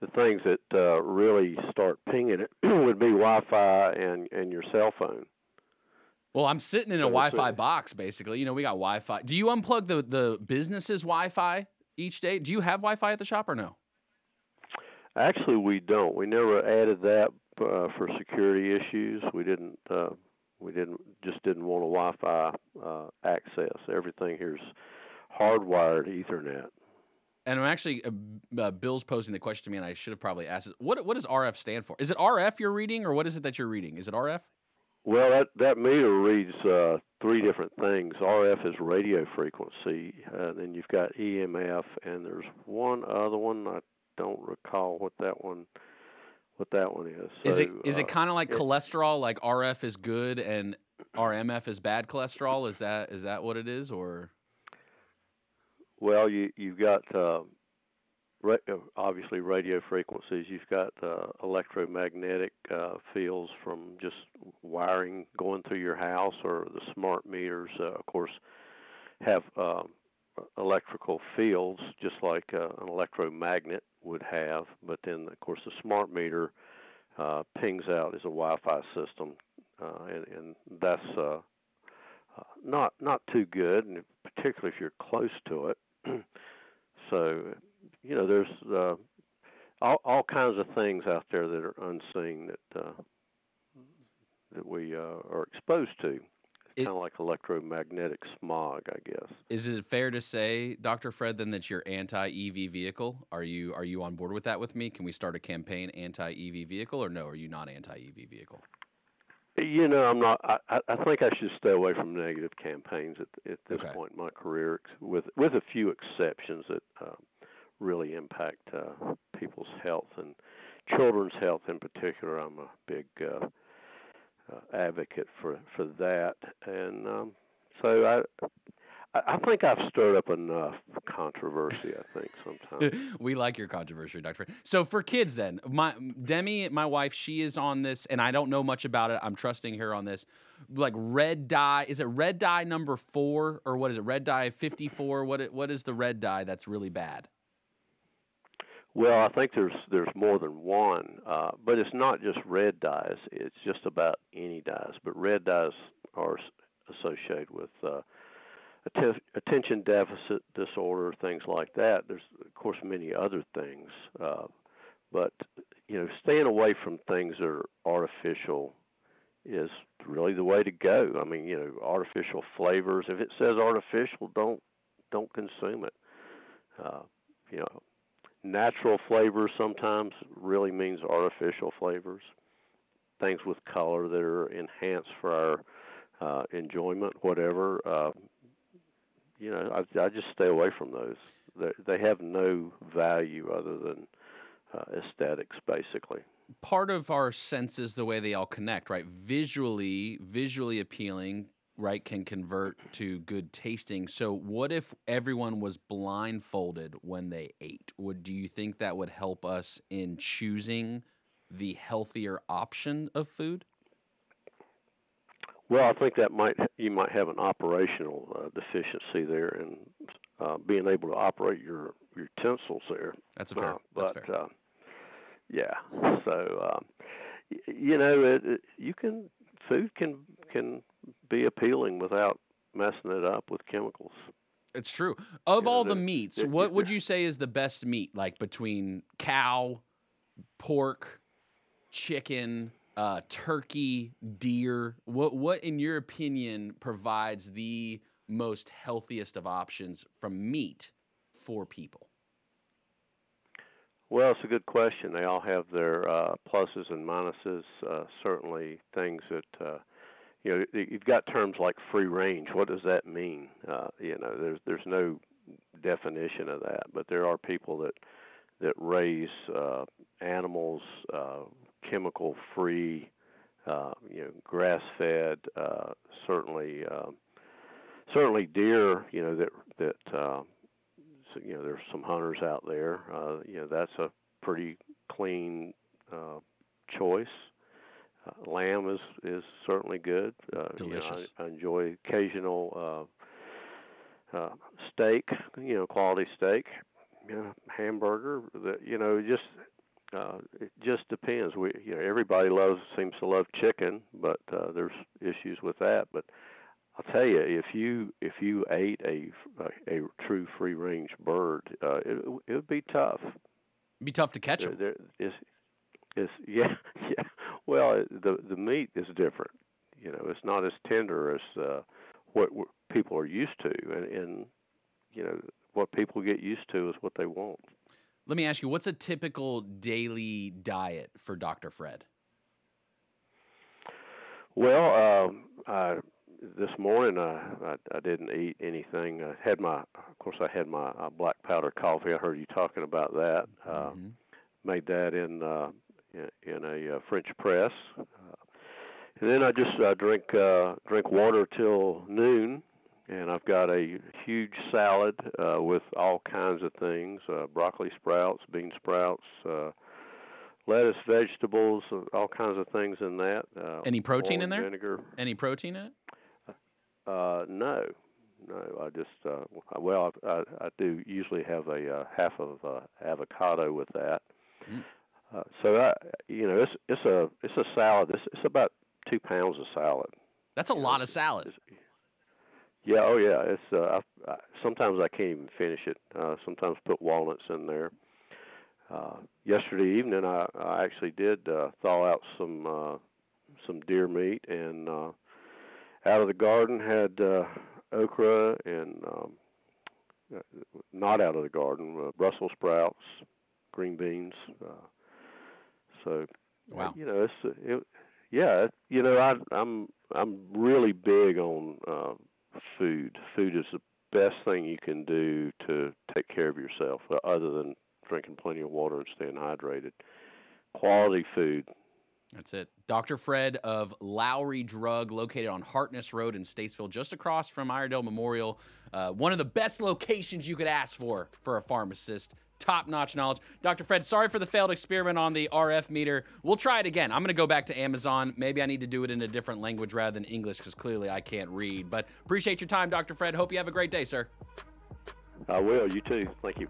[SPEAKER 8] the things that uh, really start pinging it would be Wi-Fi and and your cell phone.
[SPEAKER 3] well, I'm sitting in a Wi-Fi box basically. You know, we got Wi-Fi. Do you unplug the the business's Wi-Fi each day? Do you have Wi-Fi at the shop or no?
[SPEAKER 8] Actually, we don't. We never added that uh, for security issues. We didn't. Uh, we didn't. Just didn't want a Wi-Fi uh, access. Everything here's hardwired Ethernet.
[SPEAKER 3] And I'm actually uh, uh, Bill's posing the question to me, and I should have probably asked it. What what does RF stand for? Is it RF you're reading, or what is it that you're reading? Is it RF?
[SPEAKER 8] Well, that that meter reads uh, three different things. RF is radio frequency, uh, then you've got EMF, and there's one other one. I don't recall what that one what that one is.
[SPEAKER 3] is it
[SPEAKER 8] So,
[SPEAKER 3] is it
[SPEAKER 8] uh,
[SPEAKER 3] kind of like
[SPEAKER 8] it-
[SPEAKER 3] cholesterol? Like RF is good and RMF is bad cholesterol? Is that is that what it is, or
[SPEAKER 8] Well, you you've got uh, ra- uh, obviously radio frequencies. You've got uh, electromagnetic uh, fields from just wiring going through your house, or the smart meters. Uh, of course, have uh, electrical fields just like uh, an electromagnet would have. But then, of course, the smart meter uh, pings out as a Wi-Fi system, and, and that's not not too good, and particularly if you're close to it. So, you know, there's uh, all all kinds of things out there that are unseen that uh, that we uh, are exposed to.
[SPEAKER 3] It-
[SPEAKER 8] Kind of like electromagnetic smog, I guess.
[SPEAKER 3] is it fair to say, Doctor Fred, then that you're anti-EV vehicle? Are you are you on board with that with me? Can we start a campaign anti-EV vehicle, or no? Are you not anti-EV vehicle?
[SPEAKER 8] You know, I'm not. I, I think I should stay away from negative campaigns at, at this
[SPEAKER 3] Okay.
[SPEAKER 8] point in my career, with with a few exceptions that um, really impact uh, people's health and children's health in particular. I'm a big uh, uh, advocate for for that, and um, so I. I think I've stirred up enough controversy. I think sometimes.
[SPEAKER 3] we like your controversy, Doctor. So for kids, then my Demi, my wife, she is on this, and I don't know much about it. I'm trusting her on this. Like red dye, is it red dye number four or what is it? Red dye fifty four. What it, what is the red dye that's really bad?
[SPEAKER 8] Well, I think there's there's more than one, uh, but it's not just red dyes. It's just about any dyes. But red dyes are associated with uh, atten- attention deficit disorder, things like that. There's of course many other things, uh, but you know, staying away from things that are artificial is really the way to go. I mean, you know, artificial flavors. If it says artificial, don't don't consume it. Uh, you know, natural flavors sometimes really means artificial flavors. Things with color that are enhanced for our uh, enjoyment, whatever. Uh, you know, I, I just stay away from those. They, they have no value other than uh, aesthetics, basically.
[SPEAKER 3] part of our senses the way they all connect right visually visually appealing right can convert to good tasting so what if everyone was blindfolded when they ate would do you think that would help us in choosing the healthier option of food
[SPEAKER 8] Well, I think that might you might have an operational uh, deficiency there in uh, being able to operate your your utensils there.
[SPEAKER 3] that's a fair
[SPEAKER 8] Uh,
[SPEAKER 3] that's
[SPEAKER 8] but
[SPEAKER 3] fair
[SPEAKER 8] Uh, yeah, so um, y- you know, it, it, you can food can can be appealing without messing it up with chemicals.
[SPEAKER 3] it's true of
[SPEAKER 8] Yeah,
[SPEAKER 3] all the
[SPEAKER 8] the-
[SPEAKER 3] meats
[SPEAKER 8] the-
[SPEAKER 3] what would you say is the best meat like between cow pork chicken uh, turkey deer what what in your opinion provides the most healthiest of options from meat for people
[SPEAKER 8] Well, it's a good question. They all have their uh, pluses and minuses. Uh, certainly, things that uh, you know you've got terms like free range. What does that mean? Uh, you know, there's there's no definition of that, but there are people that that raise uh, animals uh, chemical free, uh, you know, grass fed. Uh, certainly, uh, certainly deer. You know that that. Uh, so, you know, there's some hunters out there. Uh, you know, that's a pretty clean uh, choice. Uh, lamb is is certainly good. Uh, you know,
[SPEAKER 3] Delicious.
[SPEAKER 8] I, I enjoy occasional uh, uh, steak. You know, quality steak. You know, hamburger. That you know, just uh, it just depends. We you know everybody loves seems to love chicken, but uh, there's issues with that. But I'll tell you, if you if you ate a a, a true free range bird, uh, it it would be tough.
[SPEAKER 3] It'd be tough to catch
[SPEAKER 8] There,
[SPEAKER 3] them.
[SPEAKER 8] there is is yeah yeah. Well, the the meat is different. You know, it's not as tender as uh, what what people are used to, and, and you know what people get used to is what they want.
[SPEAKER 3] Let me ask you, what's a typical daily diet for Dr. Fred?
[SPEAKER 8] Well, um, I, this morning I, I I didn't eat anything. I had my, of course, I had my uh, black powder coffee. I heard you talking about that. Uh,
[SPEAKER 3] Mhm.
[SPEAKER 8] Made that in uh, in, in a uh, French press, uh, and then I just uh, drink uh, drink water till noon. And I've got a huge salad uh, with all kinds of things: uh, broccoli sprouts, bean sprouts. Uh, lettuce, vegetables, uh, all kinds of things in that. Uh,
[SPEAKER 3] Any protein in there?
[SPEAKER 8] Vinegar.
[SPEAKER 3] Any protein in it?
[SPEAKER 8] Uh, no, no. I just uh, well, I, I, I do usually have a uh, half of uh, avocado with that.
[SPEAKER 3] Mm.
[SPEAKER 8] Uh, so I, you know, it's it's a it's a salad. It's it's about two pounds of salad.
[SPEAKER 3] That's a lot of salad.
[SPEAKER 8] It's- Yeah, oh yeah. It's uh, I, I, sometimes I can't even finish it. Uh, sometimes put walnuts in there. Uh, yesterday evening, I, I actually did uh, thaw out some uh, some deer meat and uh, out of the garden had uh, okra and um, uh, not out of the garden uh, Brussels sprouts, green beans. Uh, so
[SPEAKER 3] Wow.
[SPEAKER 8] you know, it's it, yeah, you know, I, I'm I'm really big on uh, food. Food is the best thing you can do to take care of yourself, uh, other than drinking plenty of water and staying hydrated. Quality food.
[SPEAKER 3] That's it. Dr. Fred of Lowry Drug, located on Hartness Road in Statesville, just across from Iredell Memorial. Uh, one of the best locations you could ask for for a pharmacist. Top notch knowledge. Dr. Fred, sorry for the failed experiment on the RF meter. We'll try it again. I'm going to go back to Amazon. Maybe I need to do it in a different language rather than English because clearly I can't read. But appreciate your time, Dr. Fred. Hope you have a great day, sir.
[SPEAKER 8] I will. You too. Thank you.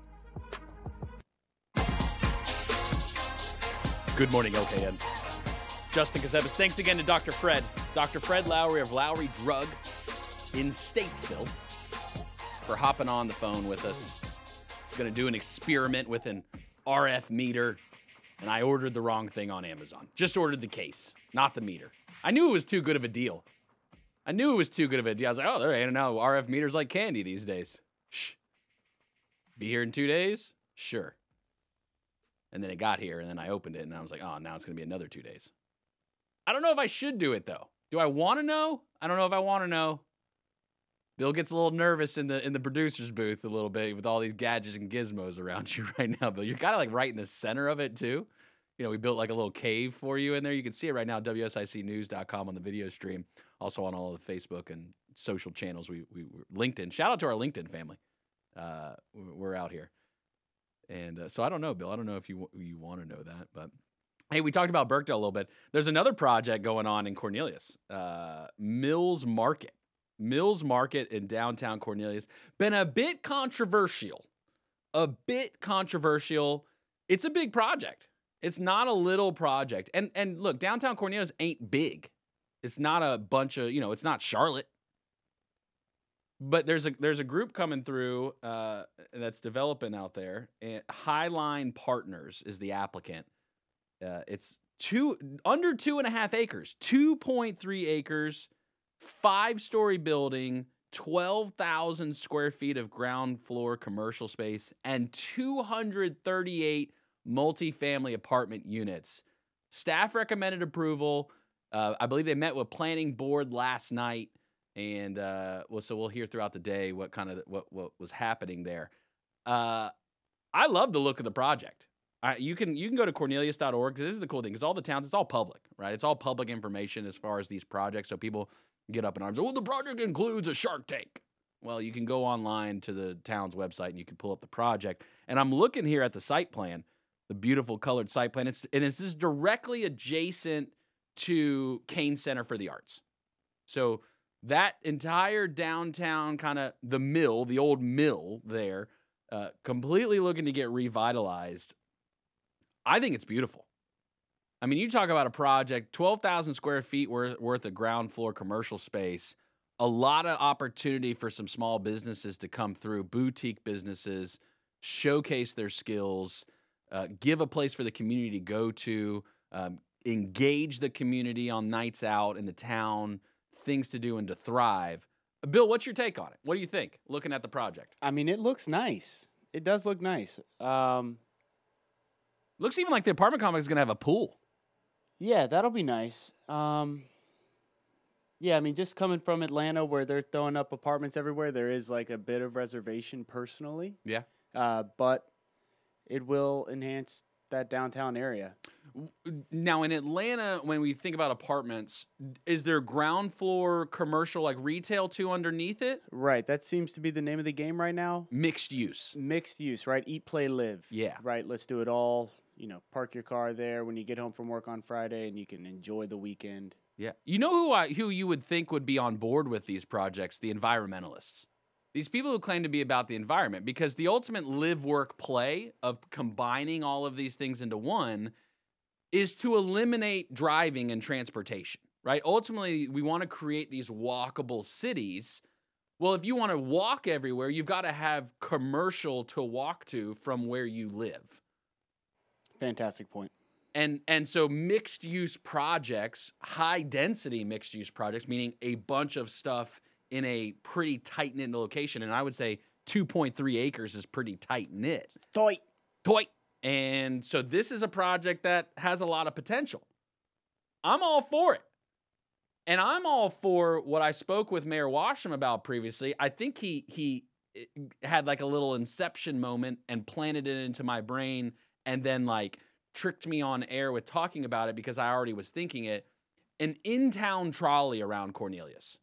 [SPEAKER 3] Good morning, LKN. Justin Ckezepis. Thanks again to Dr. Fred. Dr. Fred Lowry of Lowry Drug in Statesville for hopping on the phone with us. He's going to do an experiment with an RF meter, and I ordered the wrong thing on Amazon. Just ordered the case, not the meter. I knew it was too good of a deal. I knew it was too good of a deal. I was like, oh, they're handing out RF meters like candy these days. Shh. Be here in two days? Sure. And then it got here, and then I opened it, and I was like, oh, now it's going to be another two days. I don't know if I should do it, though. Do I want to know? I don't know if I want to know. Bill gets a little nervous in the in the producer's booth a little bit with all these gadgets and gizmos around you right now, Bill. You're kind of like right in the center of it too. You know, we built like a little cave for you in there. You can see it right now, WSICnews.com on the video stream, also on all of the Facebook and social channels. We we LinkedIn. Shout out to our LinkedIn family. Uh, we're out here, and uh, so I don't know, Bill. I don't know if you you want to know that, but hey, we talked about Birkdale a little bit. There's another project going on in Cornelius, uh, Mills Market. Mills Market in downtown Cornelius. Been a bit controversial. A bit controversial. It's a big project. It's not a little project. And and look, downtown Cornelius ain't big. It's not a bunch of, you know, it's not Charlotte. But there's a there's a group coming through uh, that's developing out there. And Highline Partners is the applicant. Uh, it's two under two and a half acres, two point three acres, five story building, twelve thousand square feet of ground floor commercial space, and two hundred thirty eight multifamily apartment units. Staff recommended approval. Uh, I believe they met with planning board last night, and uh, well, so we'll hear throughout the day what kind of what what was happening there. Uh, I love the look of the project. Uh, you can you can go to cornelius.org because this is the cool thing because all the towns it's all public right? It's all public information as far as these projects so people get up in arms well the project includes a shark tank. Well you can go online to the town's website and you can pull up the project and i'm looking here at the site plan the beautiful colored site plan. It's and it's just directly adjacent to Cain center for the arts. So that entire downtown kind of the mill the old mill there uh, completely looking to get revitalized I think it's beautiful. I mean, you talk about a project, 12,000 square feet worth, worth of ground floor commercial space a lot of opportunity for some small businesses to come through, boutique businesses, showcase their skills, uh, give a place for the community to go to, um, engage the community on nights out in the town, things to do and to thrive. Bill, what's your take on it? What do you think looking at the project?
[SPEAKER 4] I mean, it looks nice. It does look nice. Um,
[SPEAKER 3] Looks even like the apartment complex is going to have a pool.
[SPEAKER 4] yeah, that'll be nice. Um, yeah, I mean, just coming from Atlanta where they're throwing up apartments everywhere, there is like a bit of reservation personally.
[SPEAKER 3] Yeah.
[SPEAKER 4] Uh, but it will enhance that downtown area.
[SPEAKER 3] Now in Atlanta, when we think about apartments, is there ground floor commercial like retail too underneath it?
[SPEAKER 4] Right. That seems to be the name of the game right now.
[SPEAKER 3] Mixed use.
[SPEAKER 4] Mixed use, right? Eat, play, live.
[SPEAKER 3] Yeah.
[SPEAKER 4] Right. Let's do it all. You know, park your car there when you get home from work on Friday and you can enjoy the weekend.
[SPEAKER 3] Yeah. You know who I who you would think would be on board with these projects? The environmentalists. These people who claim to be about the environment because the ultimate live work play of combining all of these things into one is to eliminate driving and transportation, right? Ultimately, we want to create these walkable cities. Well, if you want to walk everywhere, you've got to have commercial to walk to from where you live.
[SPEAKER 4] Fantastic point.
[SPEAKER 3] And and so mixed use projects, high density mixed use projects, meaning a bunch of stuff in a pretty tight knit location. And I would say 2.3 acres is pretty tight knit.
[SPEAKER 4] Toy.
[SPEAKER 3] Toy. And so this is a project that has a lot of potential. I'm all for it. And I'm all for what I spoke with Mayor Washam about previously. I think he he eh, had like a little inception moment and planted it into my brain and then like tricked me on air with talking about it because I already was thinking it. An in-town trolley around Cornelius.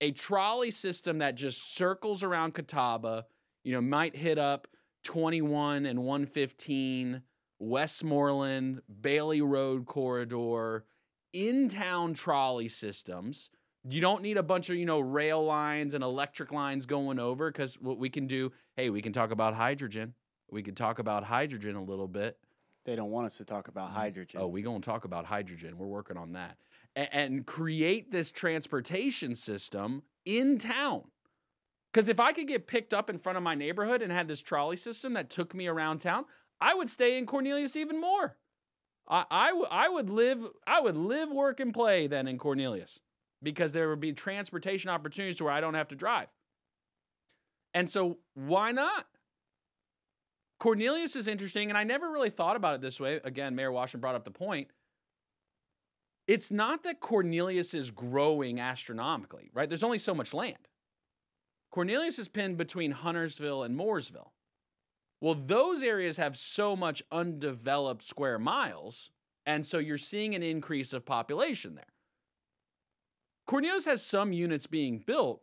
[SPEAKER 3] A trolley system that just circles around Catawba, you know, might hit up 21 and 115, Westmoreland, Bailey Road corridor, in town trolley systems. You don't need a bunch of, you know, rail lines and electric lines going over because what we can do, hey, we can talk about hydrogen. We could talk about hydrogen a little bit.
[SPEAKER 4] They don't want us to talk about mm-hmm. hydrogen.
[SPEAKER 3] Oh, we gonna talk about hydrogen. We're working on that, A- and, create this transportation system in town. Because if I could get picked up in front of my neighborhood and had this trolley system that took me around town, I would stay in Cornelius even more. I, I, w- I would live I would live, work, and play then in Cornelius because there would be transportation opportunities to where I don't have to drive. And so why not? Cornelius is interesting, and I never really thought about it this way. Again, Mayor Washam brought up the point. It's not that Cornelius is growing astronomically, right? There's only so much land. Cornelius is pinned between Huntersville and Mooresville. Well, those areas have so much undeveloped square miles, and so you're seeing an increase of population there. Cornelius has some units being built,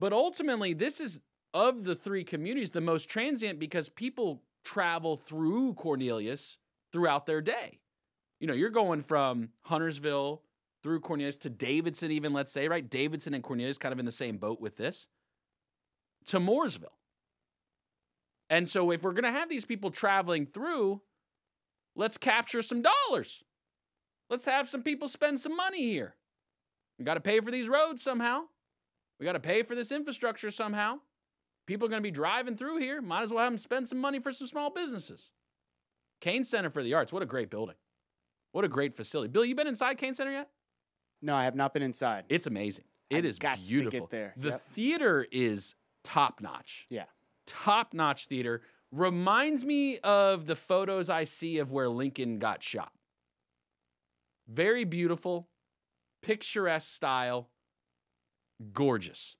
[SPEAKER 3] but ultimately, this is of the three communities the most transient because people travel through Cornelius throughout their day. You know, you're going from Huntersville through Cornelius to Davidson, even let's say, right? Davidson and Cornelius kind of in the same boat with this to Mooresville. And so, if we're going to have these people traveling through, let's capture some dollars. Let's have some people spend some money here. We got to pay for these roads somehow. We got to pay for this infrastructure somehow. People are going to be driving through here. Might as well have them spend some money for some small businesses. Cain Center for the Arts. What a great building. What a great facility. Bill, you been inside Cain Center yet?
[SPEAKER 4] No, I have not been inside.
[SPEAKER 3] It's amazing. It is
[SPEAKER 4] gots to get
[SPEAKER 3] beautiful.
[SPEAKER 4] there.
[SPEAKER 3] The
[SPEAKER 4] Yep.
[SPEAKER 3] theater is top notch.
[SPEAKER 4] Yeah.
[SPEAKER 3] Top notch theater. Reminds me of the photos I see of where Lincoln got shot. Very beautiful, picturesque style, gorgeous.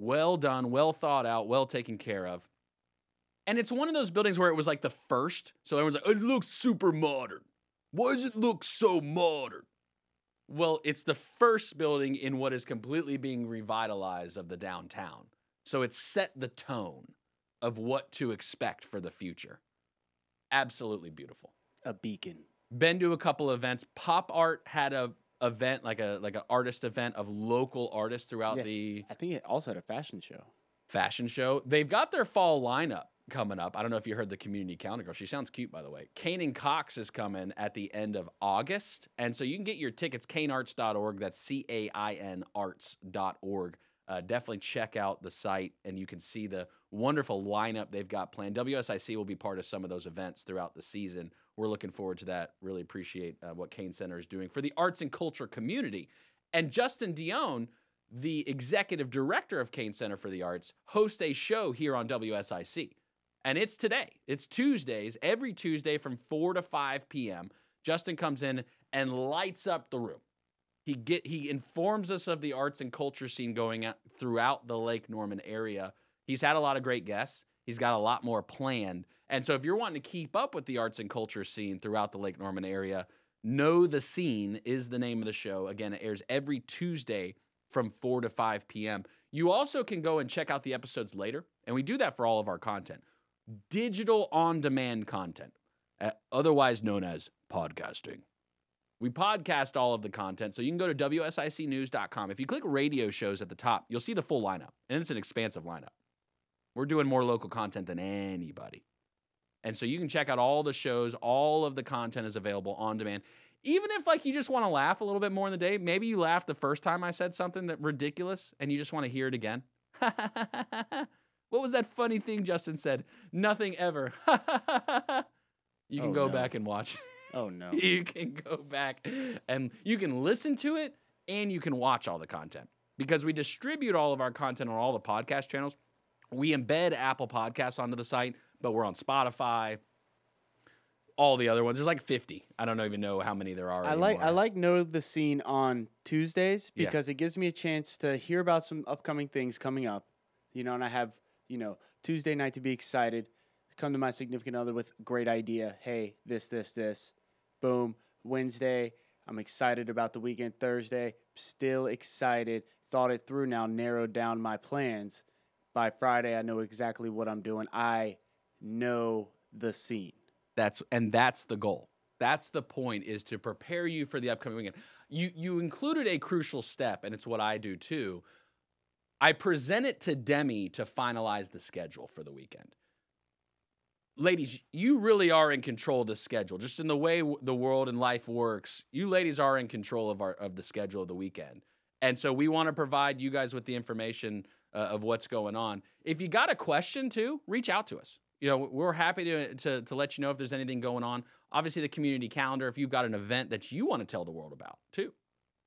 [SPEAKER 3] Well done, well thought out, well taken care of. And it's one of those buildings where it was like the first. So everyone's like, it looks super modern. Why does it look so modern? Well, it's the first building in what is completely being revitalized of the downtown. So it set the tone of what to expect for the future. Absolutely beautiful.
[SPEAKER 4] A beacon.
[SPEAKER 3] Been to a couple events. Pop Art had a event like a like an artist event of local artists throughout
[SPEAKER 4] Yes,
[SPEAKER 3] the
[SPEAKER 4] I think it also had a fashion show.
[SPEAKER 3] fashion show. They've got their fall lineup, coming up. I don't know if you heard the community calendar girl. She sounds cute, by the way. Kane Cox is coming at the end of August. And so you can get your tickets, cainarts.org. That's C A I N arts.org. Uh, definitely check out the site and you can see the wonderful lineup they've got planned. WSIC will be part of some of those events throughout the season. We're looking forward to that. Really appreciate uh, what Cain Center is doing for the arts and culture community. And Justin Dionne, the executive director of Cain Center for the Arts, hosts a show here on WSIC. And it's today. It's Tuesdays, every Tuesday from 4 to 5 p.m. Justin comes in and lights up the room. He get he informs us of the arts and culture scene going out throughout the Lake Norman area. He's had a lot of great guests. He's got a lot more planned. And so if you're wanting to keep up with the arts and culture scene throughout the Lake Norman area, Know the Scene is the name of the show. Again, it airs every Tuesday from 4 to 5 p.m. You also can go and check out the episodes later, and we do that for all of our content. Digital on demand content, uh, otherwise known as podcasting. We podcast all of the content, so you can go to WSICnews.com. If you click radio shows at the top, you'll see the full lineup, and it's an expansive lineup. We're doing more local content than anybody. And so you can check out all the shows, all of the content is available on demand. Even if like you just want to laugh a little bit more in the day, maybe you laughed the first time I said something that ridiculous and you just want to hear it again. what was that funny thing Justin said? Nothing ever. you can
[SPEAKER 4] Oh,
[SPEAKER 3] go
[SPEAKER 4] no.
[SPEAKER 3] back and watch.
[SPEAKER 4] Oh no.
[SPEAKER 3] you can go back and you can listen to it and you can watch all the content because we distribute all of our content on all the podcast channels. We embed Apple Podcasts onto the site, but we're on Spotify, all the other ones. There's like 50. I don't even know how many there are.
[SPEAKER 4] I like I like know the scene on Tuesdays
[SPEAKER 3] Yeah.
[SPEAKER 4] because it gives me a chance to hear about some upcoming things coming up. You know, and I have, you know, Tuesday night to be excited. Come to my significant other with great idea. Hey, this, this, this. Boom. Wednesday, I'm excited about the weekend. Thursday, still excited. Thought it through now, narrowed down my plans. By Friday, I know exactly what I'm doing. I know the scene.
[SPEAKER 3] That's and that's the goal. That's the point is to prepare you for the upcoming weekend. You you included a crucial step, and it's what I do too. I present it to Demi to finalize the schedule for the weekend. Ladies, you really are in control of the schedule. Just in the way the world and life works, you ladies are in control of our of the schedule of the weekend. And so we want to provide you guys with the information uh, of what's going on. If you got a question too, reach out to us. You know, we're happy to, to to let you know if there's anything going on. Obviously, the community calendar. If you've got an event that you want to tell the world about too,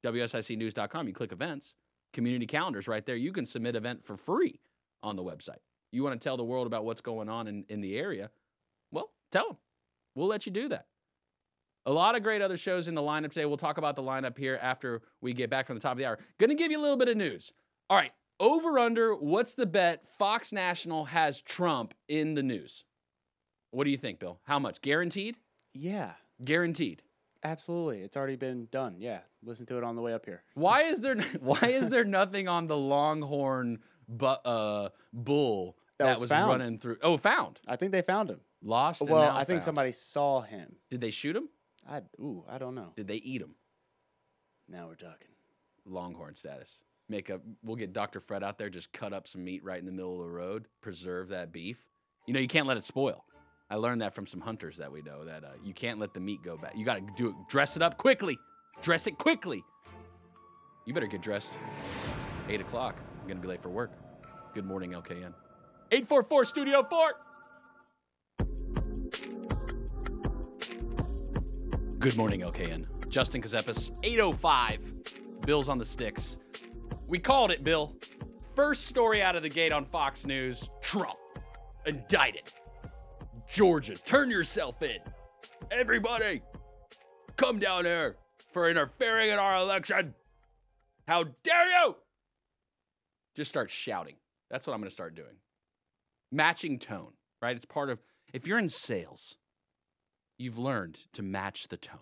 [SPEAKER 3] WSICnews.com. You click events, community calendars right there. You can submit event for free on the website. You want to tell the world about what's going on in, in the area? Tell them. We'll let you do that. A lot of great other shows in the lineup today. We'll talk about the lineup here after we get back from the top of the hour. Going to give you a little bit of news. All right, over under. What's the bet? Fox National has Trump in the news. What do you think, Bill? How much? Guaranteed?
[SPEAKER 4] Yeah,
[SPEAKER 3] Guaranteed.
[SPEAKER 4] absolutely. It's already been done. Yeah, listen to it on the way up here.
[SPEAKER 3] Why is there why is there nothing on the Longhorn bu- uh, bull
[SPEAKER 4] That
[SPEAKER 3] that,
[SPEAKER 4] was
[SPEAKER 3] was, running through? Oh, found,
[SPEAKER 4] I think they found him.
[SPEAKER 3] Lost. and
[SPEAKER 4] well,
[SPEAKER 3] now
[SPEAKER 4] I think
[SPEAKER 3] found.
[SPEAKER 4] somebody saw him.
[SPEAKER 3] did. They shoot him?
[SPEAKER 4] I ooh, I don't know.
[SPEAKER 3] Did they eat him?
[SPEAKER 4] Now we're talking.
[SPEAKER 3] Longhorn status. Make up. We'll get Dr. Fred out there. Just cut up some meat right in the middle of the road. Preserve that beef. You know you can't let it spoil. I learned that from some hunters that we know that uh, you can't let the meat go bad. You got to do it. Dress it up quickly. Dress it quickly. You better get dressed. Eight o'clock. I'm gonna be late for work. Good morning, LKN. Eight four four Studio Four. Good morning, LKN. Justin Ckezepis, 805. Bill's on the sticks. We called it, Bill. First story out of the gate on Fox News Trump indicted. Georgia, turn yourself in. Everybody, come down here for interfering in our election. How dare you? Just start shouting. That's what I'm going to start doing. Matching tone, right? It's part of, if you're in sales, you've learned to match the tone.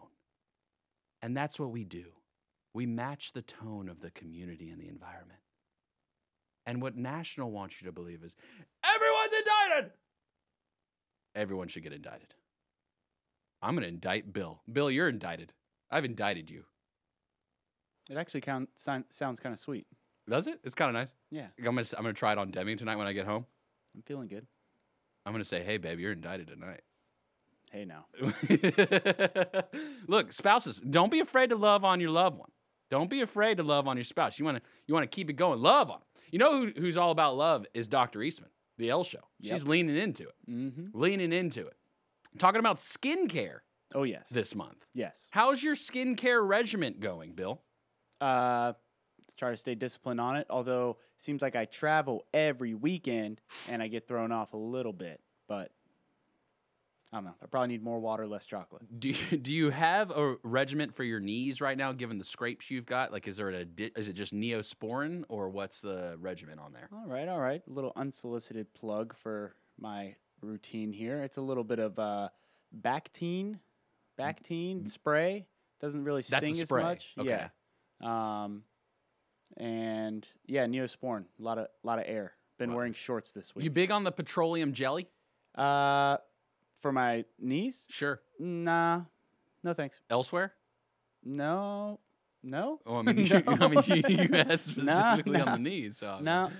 [SPEAKER 3] And that's what we do. We match the tone of the community and the environment. And what National wants you to believe is everyone's indicted. Everyone should get indicted. I'm going to indict Bill. Bill, you're indicted. I've indicted you.
[SPEAKER 4] It actually count, sound, sounds kind of sweet.
[SPEAKER 3] Does it? It's kind of nice.
[SPEAKER 4] Yeah,
[SPEAKER 3] I'm going to I'm to try it on Demi tonight when I get home.
[SPEAKER 4] I'm feeling good.
[SPEAKER 3] I'm gonna say, hey, babe, you're indicted tonight.
[SPEAKER 4] Hey, now.
[SPEAKER 3] Look, spouses, don't be afraid to love on your loved one. Don't be afraid to love on your spouse. You want to you want to keep it going. Love on. You know who, who's all about love is Dr. Eastman, the L show. She's leaning into it.
[SPEAKER 4] Mm-hmm.
[SPEAKER 3] Leaning into it. Talking about skincare
[SPEAKER 4] Oh, yes.
[SPEAKER 3] this month.
[SPEAKER 4] yes.
[SPEAKER 3] How's your skincare regimen going, Bill?
[SPEAKER 4] Uh, try to stay disciplined on it. Although it seems like I travel every weekend and I get thrown off a little bit. But I don't know. I probably need more water, less chocolate.
[SPEAKER 3] Do you, do you have a regiment for your knees right now, given the scrapes you've got? Like, is there a is it just Neosporin or what's the regimen on there?
[SPEAKER 4] All right, all right. A little unsolicited plug for my routine here. It's a little bit of uh, Bactine, Bactine spray. Doesn't really sting as much.
[SPEAKER 3] Okay.
[SPEAKER 4] Yeah. Um, and yeah, Neosporin. A lot of lot of air. Been
[SPEAKER 3] Wow.
[SPEAKER 4] wearing shorts this week.
[SPEAKER 3] You big on the petroleum jelly?
[SPEAKER 4] Uh, for my knees?
[SPEAKER 3] Sure.
[SPEAKER 4] Nah, no thanks.
[SPEAKER 3] Elsewhere?
[SPEAKER 4] No, no.
[SPEAKER 3] Oh, I mean, you, I mean, you, you asked
[SPEAKER 4] Nah,
[SPEAKER 3] specifically on the knees. So
[SPEAKER 4] No,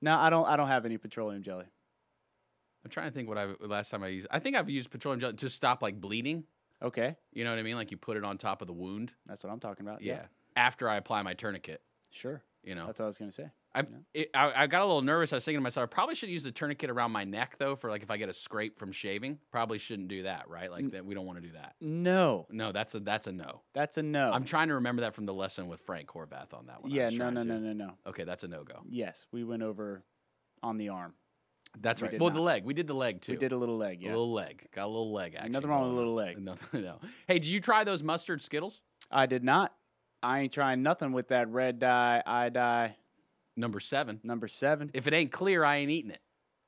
[SPEAKER 4] no. I don't. I don't have any petroleum jelly.
[SPEAKER 3] I'm trying to think what I last time I used. I think I've used petroleum jelly to stop like bleeding.
[SPEAKER 4] Okay,
[SPEAKER 3] You know what I mean? Like you put it on top of the wound.
[SPEAKER 4] that's what I'm talking about.
[SPEAKER 3] Yeah.
[SPEAKER 4] Yeah,
[SPEAKER 3] After I apply my tourniquet.
[SPEAKER 4] Sure.
[SPEAKER 3] You know.
[SPEAKER 4] That's what I was gonna say.
[SPEAKER 3] I,
[SPEAKER 4] Yeah.
[SPEAKER 3] it, I I got a little nervous. I was thinking to myself, I probably should use the tourniquet around my neck though, for like if I get a scrape from shaving. Probably shouldn't do that, right? Like that. We don't want to do that.
[SPEAKER 4] No,
[SPEAKER 3] No, that's a that's a no.
[SPEAKER 4] that's a no.
[SPEAKER 3] I'm trying to remember that from the lesson with Frank Horvath on that one.
[SPEAKER 4] Yeah, no, no,
[SPEAKER 3] to.
[SPEAKER 4] no, no, no.
[SPEAKER 3] Okay, that's a no go.
[SPEAKER 4] Yes, we went over on the arm.
[SPEAKER 3] That's
[SPEAKER 4] We
[SPEAKER 3] right. Well, the leg. We did the leg too.
[SPEAKER 4] We did a little leg.
[SPEAKER 3] a little leg. Got a little leg action.
[SPEAKER 4] Nothing wrong with a little leg.
[SPEAKER 3] Nothing. No. Hey, did you try those mustard Skittles?
[SPEAKER 4] I did not. I ain't trying nothing with that red dye, eye dye
[SPEAKER 3] Number seven.
[SPEAKER 4] number seven.
[SPEAKER 3] If it ain't clear, I ain't eating it.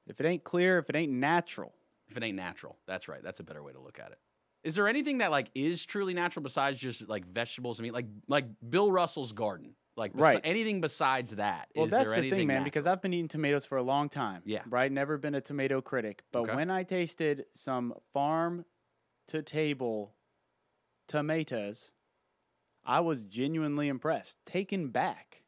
[SPEAKER 4] If it ain't clear, if it ain't natural,
[SPEAKER 3] If it ain't natural, that's right. That's a better way to look at it. Is there anything that like is truly natural besides just like vegetables and meat, like like Bill Russell's garden, like besi-
[SPEAKER 4] Right.
[SPEAKER 3] anything besides that?
[SPEAKER 4] Well,
[SPEAKER 3] Is
[SPEAKER 4] that's
[SPEAKER 3] there
[SPEAKER 4] the thing, man, because? I've been eating tomatoes for a long time.
[SPEAKER 3] Yeah.
[SPEAKER 4] Right? Never been a tomato critic. But
[SPEAKER 3] Okay.
[SPEAKER 4] when I tasted some farm to table tomatoes, I was genuinely impressed, taken back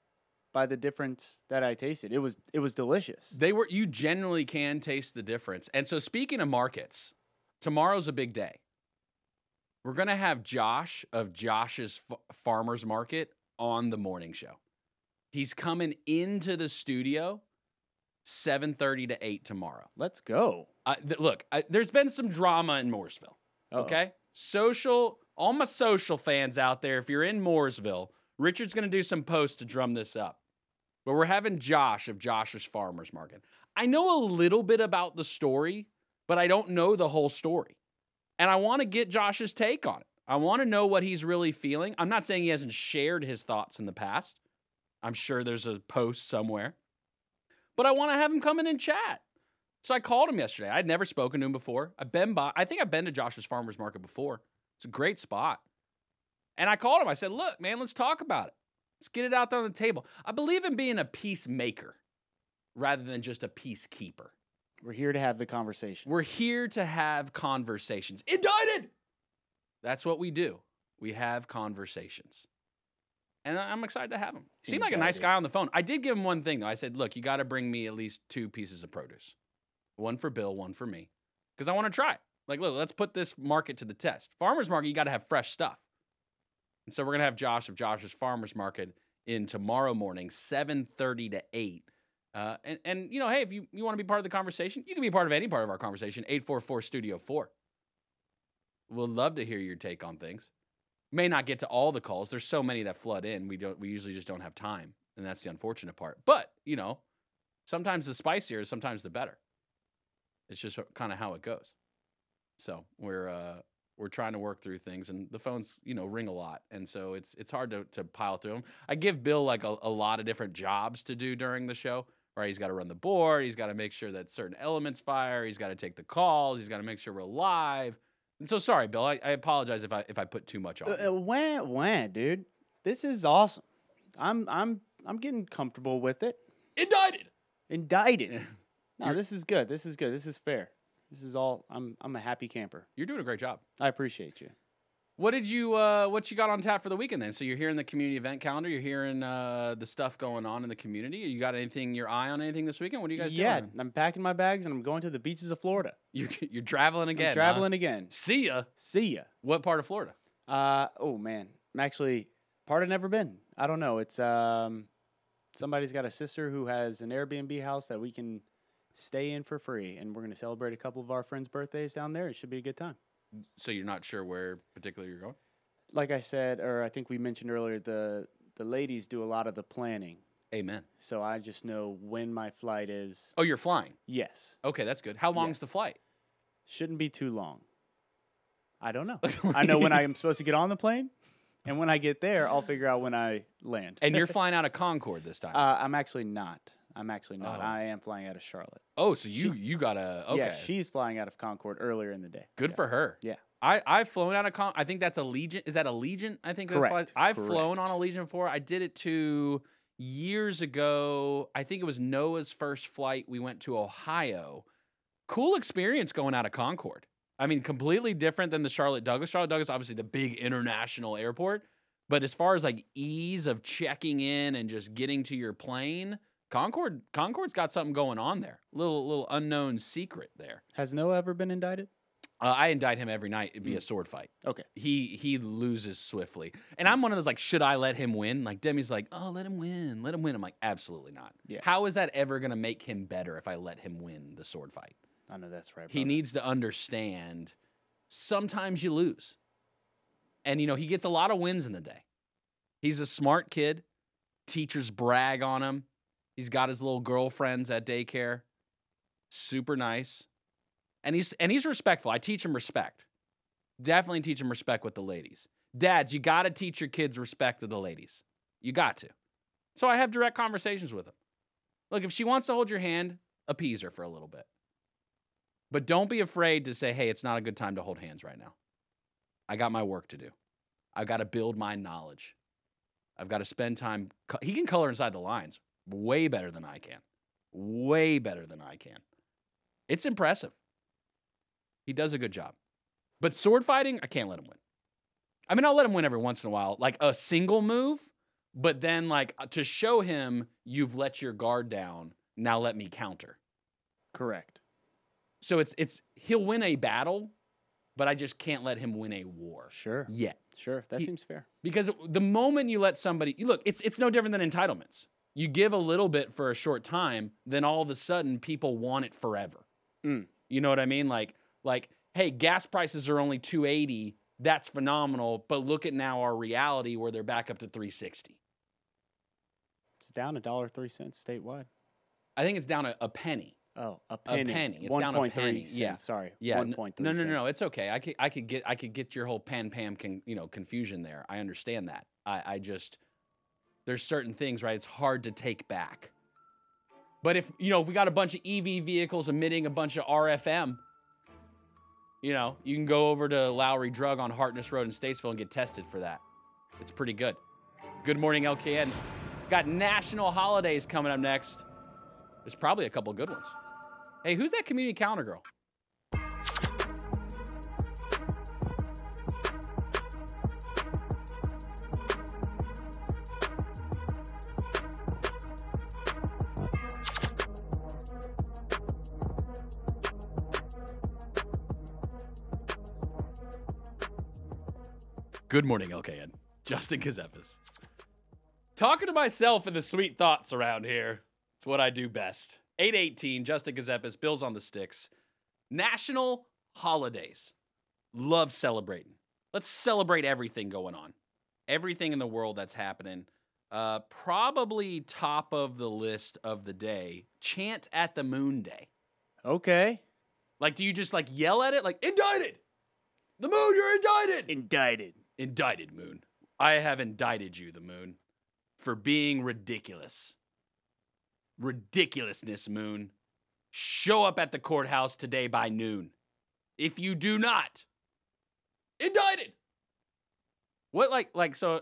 [SPEAKER 4] by the difference that I tasted. It was it was delicious.
[SPEAKER 3] they were you generally can taste the difference. And so speaking of markets, tomorrow's a big day. We're gonna have Josh of Josh's F- Farmers Market on the morning show. He's coming into the studio 7:30 to 8 tomorrow.
[SPEAKER 4] Let's go.
[SPEAKER 3] Uh, th- look, I, there's been some drama in Mooresville.
[SPEAKER 4] Uh-oh.
[SPEAKER 3] Okay, social, all my social fans out there. If you're in Mooresville, Richard's going to do some posts to drum this up. But we're having Josh of Josh's Farmers Market. I know a little bit about the story, but I don't know the whole story, and I want to get Josh's take on it. I want to know what he's really feeling. I'm not saying he hasn't shared his thoughts in the past. I'm sure there's a post somewhere, but I want to have him come in and chat. So I called him yesterday. I'd never spoken to him before. I've been by, I think I've been to Josh's Farmers Market before. It's a great spot. And I called him. I said, look, man, let's talk about it. Let's get it out there on the table. I believe in being a peacemaker rather than just a peacekeeper.
[SPEAKER 4] We're here to have the conversation.
[SPEAKER 3] We're here to have conversations. Indicted! That's what we do. We have conversations. And I'm excited to have him. He seemed like a nice guy on the phone. I did give him one thing, though. I said, look, you got to bring me at least two pieces of produce one for Bill, one for me, because I want to try it. Like, look, let's put this market to the test. Farmers market, you got to have fresh stuff. And so we're gonna have Josh of Josh's Farmers Market in tomorrow morning, 7:30 to 8. Uh, and and you know, hey, if you, you want to be part of the conversation, you can be part of any part of our conversation. 844 Studio 4. We'll love to hear your take on things. May not get to all the calls. There's so many that flood in. We don't we usually just don't have time. And that's the unfortunate part. But, you know, sometimes the spicier, sometimes the better. It's just kind of how it goes. So we're uh we're trying to work through things and the phones you know ring a lot and so it's it's hard to, to pile through them i give bill like a, a lot of different jobs to do during the show right he's got to run the board he's got to make sure that certain elements fire he's got to take the calls he's got to make sure we're live and so sorry bill i, I apologize if i if i put too much on
[SPEAKER 4] Uh,
[SPEAKER 3] you.
[SPEAKER 4] uh, when, when, dude? This is awesome. I'm, I'm, I'm getting comfortable with it.
[SPEAKER 3] indicted
[SPEAKER 4] Indicted. No, this is good. This is good. This is fair. This is all. I'm, I'm a happy camper.
[SPEAKER 3] you're doing a great job
[SPEAKER 4] I appreciate you.
[SPEAKER 3] What did you uh what you got on tap for the weekend then? So you're hearing the community event calendar, you're hearing uh the stuff going on in the community. You got anything your eye on anything this weekend? What are you guys
[SPEAKER 4] yeah,
[SPEAKER 3] doing?
[SPEAKER 4] I'm packing my bags and I'm going to the beaches of Florida.
[SPEAKER 3] You're you're traveling again.
[SPEAKER 4] I'm
[SPEAKER 3] huh?
[SPEAKER 4] traveling again.
[SPEAKER 3] See ya.
[SPEAKER 4] See ya.
[SPEAKER 3] What part of Florida?
[SPEAKER 4] Uh oh man, I'm actually part of never been. I don't know. It's um somebody's got a sister who has an Airbnb house that we can stay in for free, and we're gonna celebrate a couple of our friends' birthdays down there. It should be a good time.
[SPEAKER 3] So you're not sure where particularly you're going?
[SPEAKER 4] Like I said, or I think we mentioned earlier, the the ladies do a lot of the planning,
[SPEAKER 3] Amen.
[SPEAKER 4] so I just know when my flight is.
[SPEAKER 3] Oh, you're flying.
[SPEAKER 4] Yes,
[SPEAKER 3] Okay, that's good. How long's the flight?
[SPEAKER 4] shouldn't be too long. I don't know. I know when I'm supposed to get on the plane, and when I get there, I'll figure out when I land.
[SPEAKER 3] And you're flying out of Concord this time.
[SPEAKER 4] Uh, I'm actually not. I'm actually not.
[SPEAKER 3] Oh.
[SPEAKER 4] I am flying out of Charlotte.
[SPEAKER 3] oh, so you you got a okay.
[SPEAKER 4] Yeah, she's flying out of Concord earlier in the day.
[SPEAKER 3] Good
[SPEAKER 4] Yeah.
[SPEAKER 3] for her.
[SPEAKER 4] Yeah.
[SPEAKER 3] I I've flown out of Con. I think that's Allegiant. Is that Allegiant? I think
[SPEAKER 4] Correct,
[SPEAKER 3] I've flown on
[SPEAKER 4] correct.
[SPEAKER 3] Allegiant before. I did it to years ago. I think it was Noah's first flight. We went to Ohio. Cool experience going out of Concord. I mean, completely different than the Charlotte Douglas. Charlotte Douglas, obviously the big international airport, but as far as like ease of checking in and just getting to your plane, Concord Concord's got something going on there. Little little unknown secret there.
[SPEAKER 4] Has Noah ever been indicted?
[SPEAKER 3] Uh, I indict him every night via
[SPEAKER 4] Mm.
[SPEAKER 3] sword fight.
[SPEAKER 4] Okay.
[SPEAKER 3] He he loses swiftly, and I'm one of those like, should I let him win? Like Demi's like, oh, let him win, let him win. I'm like, absolutely not.
[SPEAKER 4] Yeah.
[SPEAKER 3] How is that ever gonna make him better if I let him win the sword fight?
[SPEAKER 4] I know that's right.
[SPEAKER 3] He needs to understand. Sometimes you lose, and you know he gets a lot of wins in the day. He's a smart kid. Teachers brag on him. He's got his little girlfriends at daycare. Super nice. And he's and he's respectful. I teach him respect. Definitely teach him respect with the ladies. Dads, you got to teach your kids respect to the ladies. You got to. So I have direct conversations with him. Look, if she wants to hold your hand, appease her for a little bit. But don't be afraid to say, "Hey, it's not a good time to hold hands right now. I got my work to do. I've got to build my knowledge. I've got to spend time. He can color inside the lines way better than I can. Way better than I can. It's impressive. He does a good job. But sword fighting, I can't let him win. I mean, I'll let him win every once in a while, like a single move, but then like uh, to show him you've let your guard down, now let me counter.
[SPEAKER 4] correct.
[SPEAKER 3] So it's it's he'll win a battle, but I just can't let him win a war
[SPEAKER 4] Sure.
[SPEAKER 3] yet.
[SPEAKER 4] Sure. That
[SPEAKER 3] He-
[SPEAKER 4] seems fair.
[SPEAKER 3] Because the moment you let somebody look, it's it's no different than entitlements. You give a little bit for a short time, then all of a sudden people want it forever.
[SPEAKER 4] Mm.
[SPEAKER 3] You know what I mean? Like like hey, gas prices are only 280. That's phenomenal, but look at now our reality where they're back up to 360.
[SPEAKER 4] It's down a dollar three cents statewide.
[SPEAKER 3] I think it's down a, a penny.
[SPEAKER 4] Oh, a penny.
[SPEAKER 3] penny. It's
[SPEAKER 4] One
[SPEAKER 3] down a penny.
[SPEAKER 4] cents.
[SPEAKER 3] Yeah.
[SPEAKER 4] Sorry.
[SPEAKER 3] Yeah,
[SPEAKER 4] One
[SPEAKER 3] n-
[SPEAKER 4] point three.
[SPEAKER 3] no, no, no, no. It's okay. I could, I could get, I could get your whole pan pam, con, you know, confusion there. I understand that. I, I just, there's certain things, right? It's hard to take back. But if you know, if we got a bunch of EV vehicles emitting a bunch of RFM, you know, you can go over to Lowry Drug on Hartness Road in Statesville and get tested for that. It's pretty good. Good morning, LKN. Got national holidays coming up next. There's probably a couple good ones. Hey, who's that community calendar girl? Good morning, LKN. Justin Ckezepis. Talking to myself and the sweet thoughts around here. It's what I do best. 818, Justin Ckezepis, Bills on the Sticks. National holidays. Love celebrating. Let's celebrate everything going on. Everything in the world that's happening. Uh, probably top of the list of the day. Chant at the moon day.
[SPEAKER 4] Okay.
[SPEAKER 3] Like, do you just like yell at it? Like, indicted! The moon, you're indicted!
[SPEAKER 4] Indicted.
[SPEAKER 3] Indicted, Moon. I have indicted you, the Moon, for being ridiculous. Ridiculousness, Moon. Show up at the courthouse today by noon. If you do not, indicted. What, like, like, so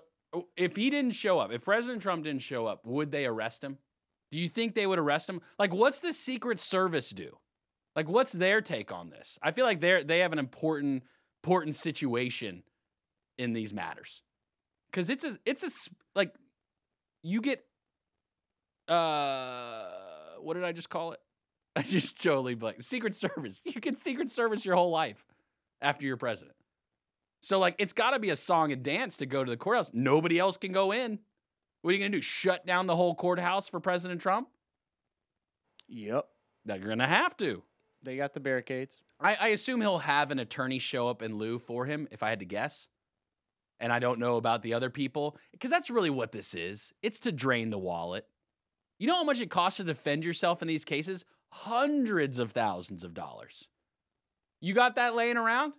[SPEAKER 3] if he didn't show up, if President Trump didn't show up, would they arrest him? Do you think they would arrest him? Like, what's the Secret Service do? Like, what's their take on this? I feel like they're they have an important important situation in these matters. Cuz it's a it's a like you get uh what did I just call it? I just totally like Secret Service. You get Secret Service your whole life after you're president. So like it's got to be a song and dance to go to the courthouse. Nobody else can go in. What are you to do? Shut down the whole courthouse for President Trump?
[SPEAKER 4] Yep.
[SPEAKER 3] They're going to have to.
[SPEAKER 4] They got the barricades.
[SPEAKER 3] I, I assume he'll have an attorney show up in lieu for him, if I had to guess. And I don't know about the other people, because that's really what this is. It's to drain the wallet. You know how much it costs to defend yourself in these cases? Hundreds of thousands of dollars. You got that laying around?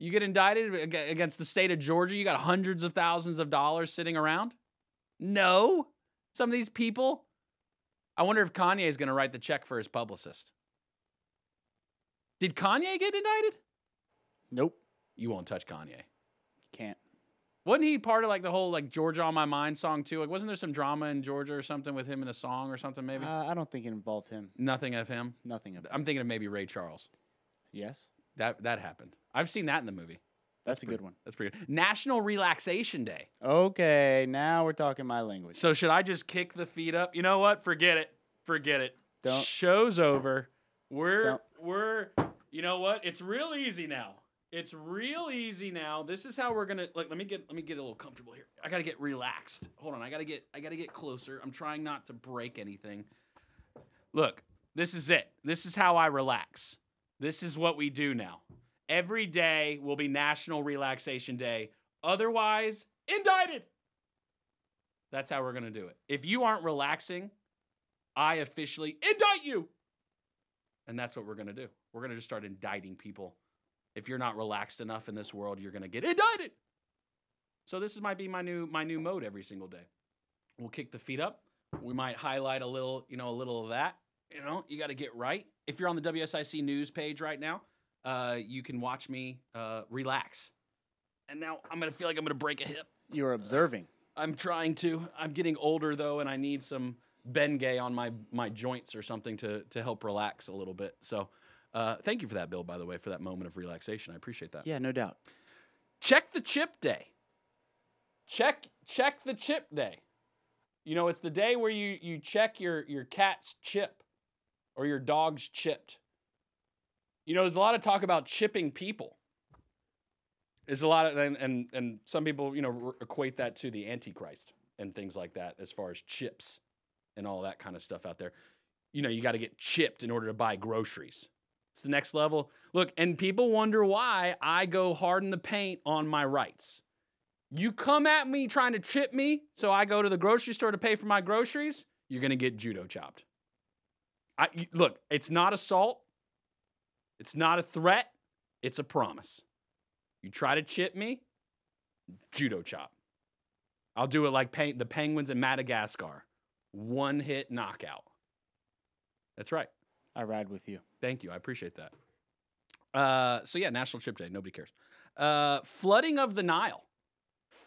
[SPEAKER 3] You get indicted against the state of Georgia, you got hundreds of thousands of dollars sitting around? No. Some of these people. I wonder if Kanye is going to write the check for his publicist. Did Kanye get indicted?
[SPEAKER 4] Nope.
[SPEAKER 3] You won't touch Kanye. Wasn't he part of like the whole like Georgia on my mind song too? Like wasn't there some drama in Georgia or something with him in a song or something maybe?
[SPEAKER 4] Uh, I don't think it involved him.
[SPEAKER 3] Nothing of him.
[SPEAKER 4] Nothing of. It.
[SPEAKER 3] I'm thinking of maybe Ray Charles.
[SPEAKER 4] Yes.
[SPEAKER 3] That that happened. I've seen that in the movie.
[SPEAKER 4] That's, a
[SPEAKER 3] pretty-
[SPEAKER 4] good one.
[SPEAKER 3] That's pretty good. National Relaxation Day.
[SPEAKER 4] Okay, now we're talking my language.
[SPEAKER 3] So should I just kick the feet up? You know what? Forget it. Forget it.
[SPEAKER 4] Don't-
[SPEAKER 3] Show's over. We're
[SPEAKER 4] Don't.
[SPEAKER 3] we're you know what? It's real easy now. It's real easy now. This is how we're gonna like let me get let me get a little comfortable here. I gotta get relaxed. Hold on, I gotta get I gotta get closer. I'm trying not to break anything. Look, this is it. This is how I relax. This is what we do now. Every day will be National Relaxation Day. Otherwise, indicted. That's how we're to do it. If you aren't relaxing, I officially indict you. And that's what we're to do. We're to just start indicting people. If you're not relaxed enough in this world, you're going to get indicted. So this is might be my new my new mode every single day. We'll kick the feet up. We might highlight a little, you know, a little of that. You know, you got to get right. If you're on the WSIC news page right now, uh, you can watch me uh, relax. And now I'm gonna feel like I'm gonna break a hip.
[SPEAKER 4] You're observing.
[SPEAKER 3] I'm trying to. I'm getting older though, and I need some Bengay on my my joints or something to to help relax a little bit. So, uh, thank you for that, Bill. By the way, for that moment of relaxation, I appreciate that.
[SPEAKER 4] Yeah, no doubt.
[SPEAKER 3] Check the chip day. Check check the chip day. You know, it's the day where you you check your your cat's chip or your dog's chipped. You know, there's a lot of talk about chipping people. There's a lot of and and, and some people you know r- equate that to the Antichrist and things like that as far as chips and all that kind of stuff out there. You know, you got to get chipped in order to buy groceries. It's the next level. Look, and people wonder why I go hard in the paint on my rights. You come at me trying to chip me, so I go to the grocery store to pay for my groceries, you're going to get judo chopped. I look, it's not assault. It's not a threat. It's a promise. You try to chip me, judo chop. I'll do it like pe- the Penguins in Madagascar. One hit knockout. That's right.
[SPEAKER 4] I ride with you.
[SPEAKER 3] Thank you. I appreciate that. Uh, so yeah, National Chip Day. Nobody cares. Uh, flooding of the Nile.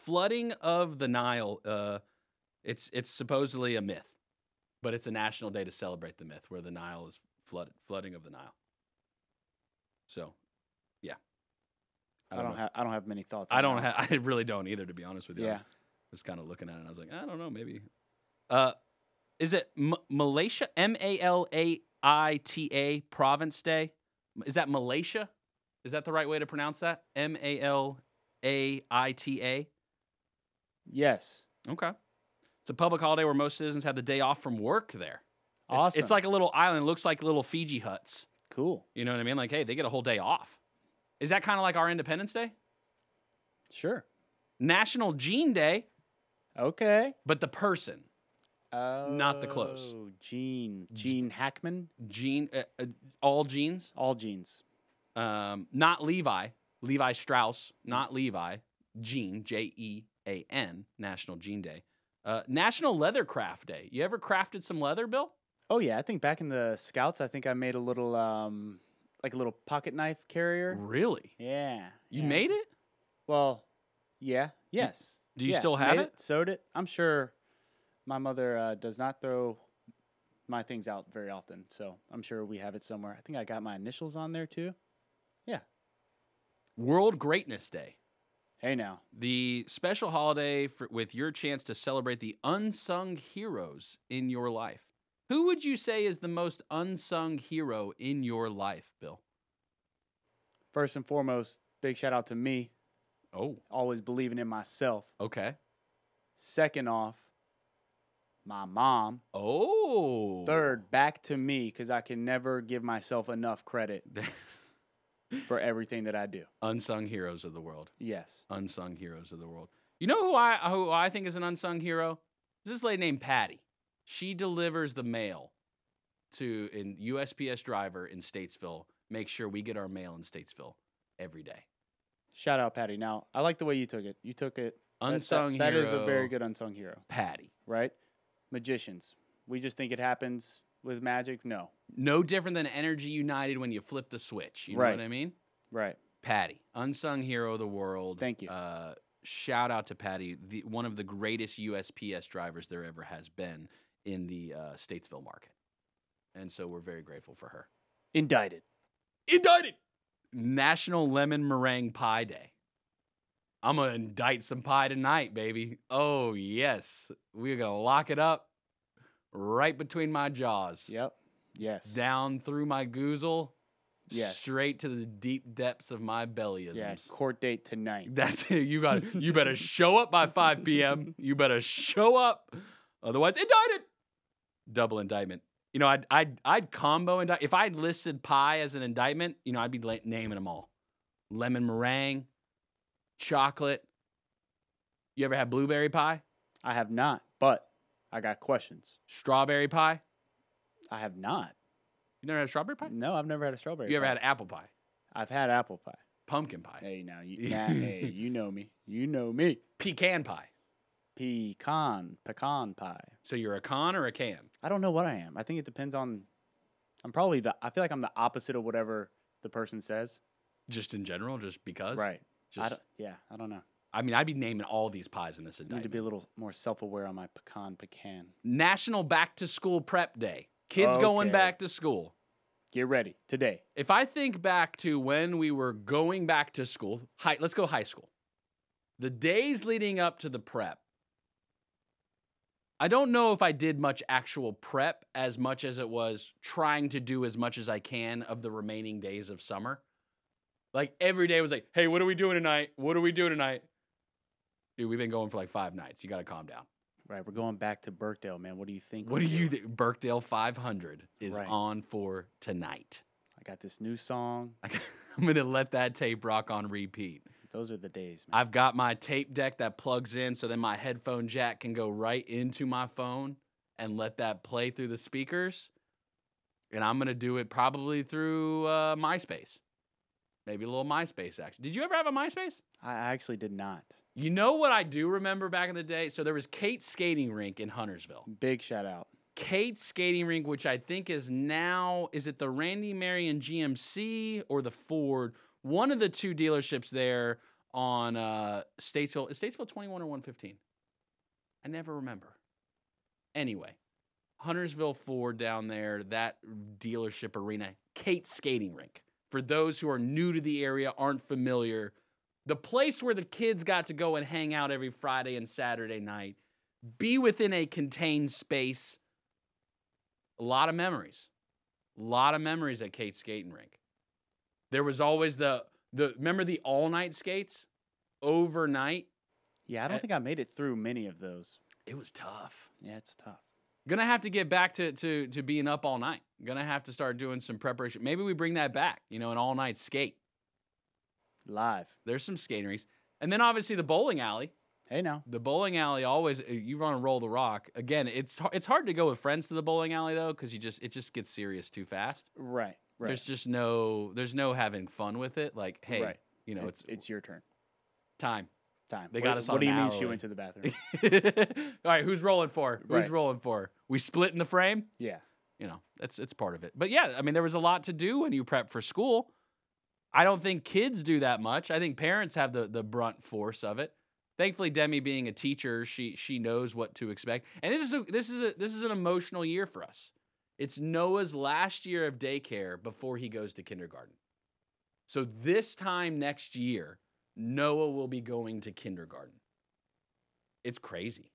[SPEAKER 3] Flooding of the Nile. Uh, it's it's supposedly a myth, but it's a national day to celebrate the myth where the Nile is flooded. Flooding of the Nile. So, yeah.
[SPEAKER 4] I don't,
[SPEAKER 3] know.
[SPEAKER 4] have. I don't have many thoughts.
[SPEAKER 3] I don't
[SPEAKER 4] that.
[SPEAKER 3] have. I really don't either, to be honest with you. I
[SPEAKER 4] Yeah.
[SPEAKER 3] was kind of looking at it. and I was like, I don't know, maybe. Uh, is it M- Malaysia? M A L A I T A Province Day. Is that Malaysia? Is that the right way to pronounce that? M A L A I T A.
[SPEAKER 4] Yes.
[SPEAKER 3] Okay. It's a public holiday where most citizens have the day off from work there. It's,
[SPEAKER 4] Awesome.
[SPEAKER 3] It's like a little island. It looks like little Fiji huts.
[SPEAKER 4] Cool.
[SPEAKER 3] You know what I mean? Like, hey, they get a whole day off. Is that kind of like our Independence Day?
[SPEAKER 4] Sure.
[SPEAKER 3] National Jean Day,
[SPEAKER 4] Okay.
[SPEAKER 3] but the person.
[SPEAKER 4] Oh,
[SPEAKER 3] Not the close.
[SPEAKER 4] Gene. Gene Hackman.
[SPEAKER 3] Jean, uh, uh, all jeans.
[SPEAKER 4] All jeans.
[SPEAKER 3] Um, not Levi. Levi Strauss, not Levi. Jean, J E A N, National Jean Day. Uh, National Leather Craft Day. You ever crafted some leather, Bill?
[SPEAKER 4] Oh yeah, I think back in the scouts, I think I made a little um like a little pocket knife carrier.
[SPEAKER 3] Really?
[SPEAKER 4] Yeah.
[SPEAKER 3] You
[SPEAKER 4] yeah,
[SPEAKER 3] made it?
[SPEAKER 4] Well, yeah. Yes.
[SPEAKER 3] do you
[SPEAKER 4] Yeah,
[SPEAKER 3] still have
[SPEAKER 4] made
[SPEAKER 3] it?
[SPEAKER 4] Sewed it. I'm sure my mother uh, does not throw my things out very often, so I'm sure we have it somewhere. I think I got my initials on there too. Yeah.
[SPEAKER 3] World Greatness Day.
[SPEAKER 4] Hey now.
[SPEAKER 3] the special holiday for, with your chance to celebrate the unsung heroes in your life. Who would you say is the most unsung hero in your life, Bill?
[SPEAKER 4] First and foremost, big shout out to me,
[SPEAKER 3] Oh,
[SPEAKER 4] always believing in myself.
[SPEAKER 3] okay.
[SPEAKER 4] Second off, my mom.
[SPEAKER 3] Oh,
[SPEAKER 4] Third, back to me because I can never give myself enough credit for everything that I do.
[SPEAKER 3] unsung heroes of the world.
[SPEAKER 4] Yes.
[SPEAKER 3] Unsung heroes of the world. You know who I who I think is an unsung hero? This lady named Patty. She delivers the mail to an USPS driver in Statesville. Make sure we get our mail in Statesville every day.
[SPEAKER 4] Shout out, Patty. Now, I like the way you took it. You took it. that- that-
[SPEAKER 3] Unsung
[SPEAKER 4] That
[SPEAKER 3] hero.
[SPEAKER 4] is a very good unsung hero,
[SPEAKER 3] Patty.
[SPEAKER 4] right? Magicians. We just think it happens with magic. No.
[SPEAKER 3] No different than Energy United when you flip the switch. You know
[SPEAKER 4] Right.
[SPEAKER 3] what I mean?
[SPEAKER 4] Right.
[SPEAKER 3] Patty, unsung hero of the world.
[SPEAKER 4] Thank you.
[SPEAKER 3] Uh, shout out to Patty, the, one of the greatest USPS drivers there ever has been in the uh, Statesville market. And so we're very grateful for her.
[SPEAKER 4] Indicted.
[SPEAKER 3] Indicted! National Lemon Meringue Pie Day. I'm to indict some pie tonight, baby. Oh, yes. We're to lock it up right between my jaws.
[SPEAKER 4] Yep. Yes.
[SPEAKER 3] Down through my goozle.
[SPEAKER 4] Yes.
[SPEAKER 3] Straight to the deep depths of my bellyisms.
[SPEAKER 4] Yeah. Court date tonight.
[SPEAKER 3] That's it. You got. You better show up by 5 p.m. You better show up, otherwise indicted. Double indictment. You know, I'd I'd I'd combo indict. If I listed pie as an indictment, you know, I'd be la- naming them all: lemon meringue, chocolate. You ever had blueberry pie,
[SPEAKER 4] I have not, but I got questions.
[SPEAKER 3] strawberry pie?
[SPEAKER 4] I have not.
[SPEAKER 3] You never had strawberry pie?
[SPEAKER 4] No, I've never had a strawberry.
[SPEAKER 3] You ever
[SPEAKER 4] pie.
[SPEAKER 3] had apple pie,
[SPEAKER 4] I've had apple pie.
[SPEAKER 3] pumpkin pie,
[SPEAKER 4] Hey, now you, now, hey, you know me. You know me.
[SPEAKER 3] pecan pie?
[SPEAKER 4] Pecan, pecan pie.
[SPEAKER 3] So you're a con or a can?
[SPEAKER 4] I don't know what I am. I think it depends on. I'm probably the. I feel like I'm the opposite of whatever the person says.
[SPEAKER 3] Just in general, just because?
[SPEAKER 4] Right. I don't, yeah, I don't know.
[SPEAKER 3] I mean, I'd be naming all these pies in this
[SPEAKER 4] I need
[SPEAKER 3] indictment.
[SPEAKER 4] to be a little more self-aware on my pecan pecan.
[SPEAKER 3] National Back to School Prep Day. Kids going
[SPEAKER 4] Okay.
[SPEAKER 3] back to school.
[SPEAKER 4] Get ready today.
[SPEAKER 3] If I think back to when we were going back to school, high, let's go high school. The days leading up to the prep, I don't know if I did much actual prep as much as it was trying to do as much as I can of the remaining days of summer. Like every day was like, hey, what are we doing tonight? What are we doing tonight? Dude, we've been going for like five nights. You got to calm down.
[SPEAKER 4] Right, we're going back to Birkdale, man. What do you think?
[SPEAKER 3] What do you think? Birkdale 500 is
[SPEAKER 4] Right.
[SPEAKER 3] on for tonight.
[SPEAKER 4] I got this new song.
[SPEAKER 3] I'm going to let that tape rock on repeat.
[SPEAKER 4] Those are the days, man.
[SPEAKER 3] I've got my tape deck that plugs in so then my headphone jack can go right into my phone and let that play through the speakers. And I'm going to do it probably through uh, MySpace. Maybe a little MySpace action. Did you ever have a MySpace?
[SPEAKER 4] I actually did not.
[SPEAKER 3] You know what I do remember back in the day? So there was Kate's skating rink in Huntersville.
[SPEAKER 4] Big shout out.
[SPEAKER 3] Kate's skating rink, which I think is now, is it the Randy Marion GMC or the Ford? One of the two dealerships there on uh, Statesville. Is Statesville 21 or 115? I never remember. Anyway, Huntersville Ford down there, that dealership arena, Kate's skating rink. For those who are new to the area, aren't familiar, the place where the kids got to go and hang out every Friday and Saturday night, be within a contained space a lot of memories. A lot of memories at Kate's skating rink. There was always the the remember the all night skates overnight.
[SPEAKER 4] Yeah, I don't
[SPEAKER 3] Uh,
[SPEAKER 4] think I made it through many of those.
[SPEAKER 3] It was tough.
[SPEAKER 4] Yeah, it's tough.
[SPEAKER 3] Gonna have to get back to to to being up all night. Gonna have to start doing some preparation. Maybe we bring that back. You know, an all night skate.
[SPEAKER 4] Live.
[SPEAKER 3] There's some skating rinks, and then obviously the bowling alley.
[SPEAKER 4] Hey now.
[SPEAKER 3] The bowling alley always uh, you want to roll the rock. Again, it's it's hard to go with friends to the bowling alley though because you just it just gets serious too fast.
[SPEAKER 4] Right. Right.
[SPEAKER 3] There's just no there's no having fun with it. Like hey,
[SPEAKER 4] Right.
[SPEAKER 3] you know
[SPEAKER 4] it's,
[SPEAKER 3] it's
[SPEAKER 4] it's your turn.
[SPEAKER 3] time.
[SPEAKER 4] Time.
[SPEAKER 3] They
[SPEAKER 4] What-
[SPEAKER 3] got us on
[SPEAKER 4] What do you mean she went to the bathroom?
[SPEAKER 3] All right, who's rolling for? Who's
[SPEAKER 4] Right.
[SPEAKER 3] rolling for? We split in the frame.
[SPEAKER 4] yeah.
[SPEAKER 3] You know, that's it's part of it. But yeah, I mean, there was a lot to do when you prep for school. I don't think kids do that much. I think parents have the the brunt force of it. Thankfully, Demi being a teacher, she she knows what to expect. And this is a, this is a this is an emotional year for us. It's Noah's last year of daycare before he goes to kindergarten. So this time next year, Noah will be going to kindergarten. It's crazy.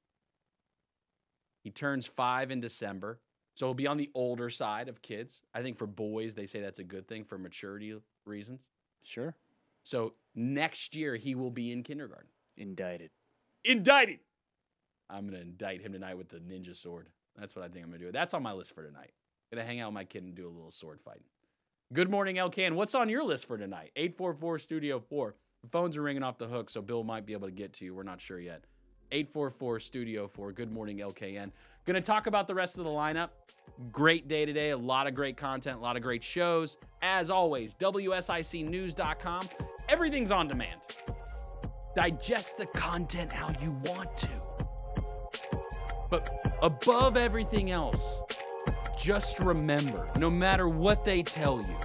[SPEAKER 3] He turns five in December. So he'll be on the older side of kids. I think for boys, they say that's a good thing for maturity reasons.
[SPEAKER 4] Sure.
[SPEAKER 3] So next year, he will be in kindergarten.
[SPEAKER 4] Indicted.
[SPEAKER 3] Indicted. I'm going to indict him tonight with the ninja sword. That's what I think I'm going to do. That's on my list for tonight. Going to hang out with my kid and do a little sword fighting. Good morning, LKN. What's on your list for tonight? 844 Studio 4. Phones are ringing off the hook, so Bill might be able to get to you. We're not sure yet. 844 Studio 4. Good morning, LKN. Going to talk about the rest of the lineup. Great day today. A lot of great content, a lot of great shows. As always, WSICnews.com. Everything's on demand. Digest the content how you want to. But above everything else, just remember no matter what they tell you,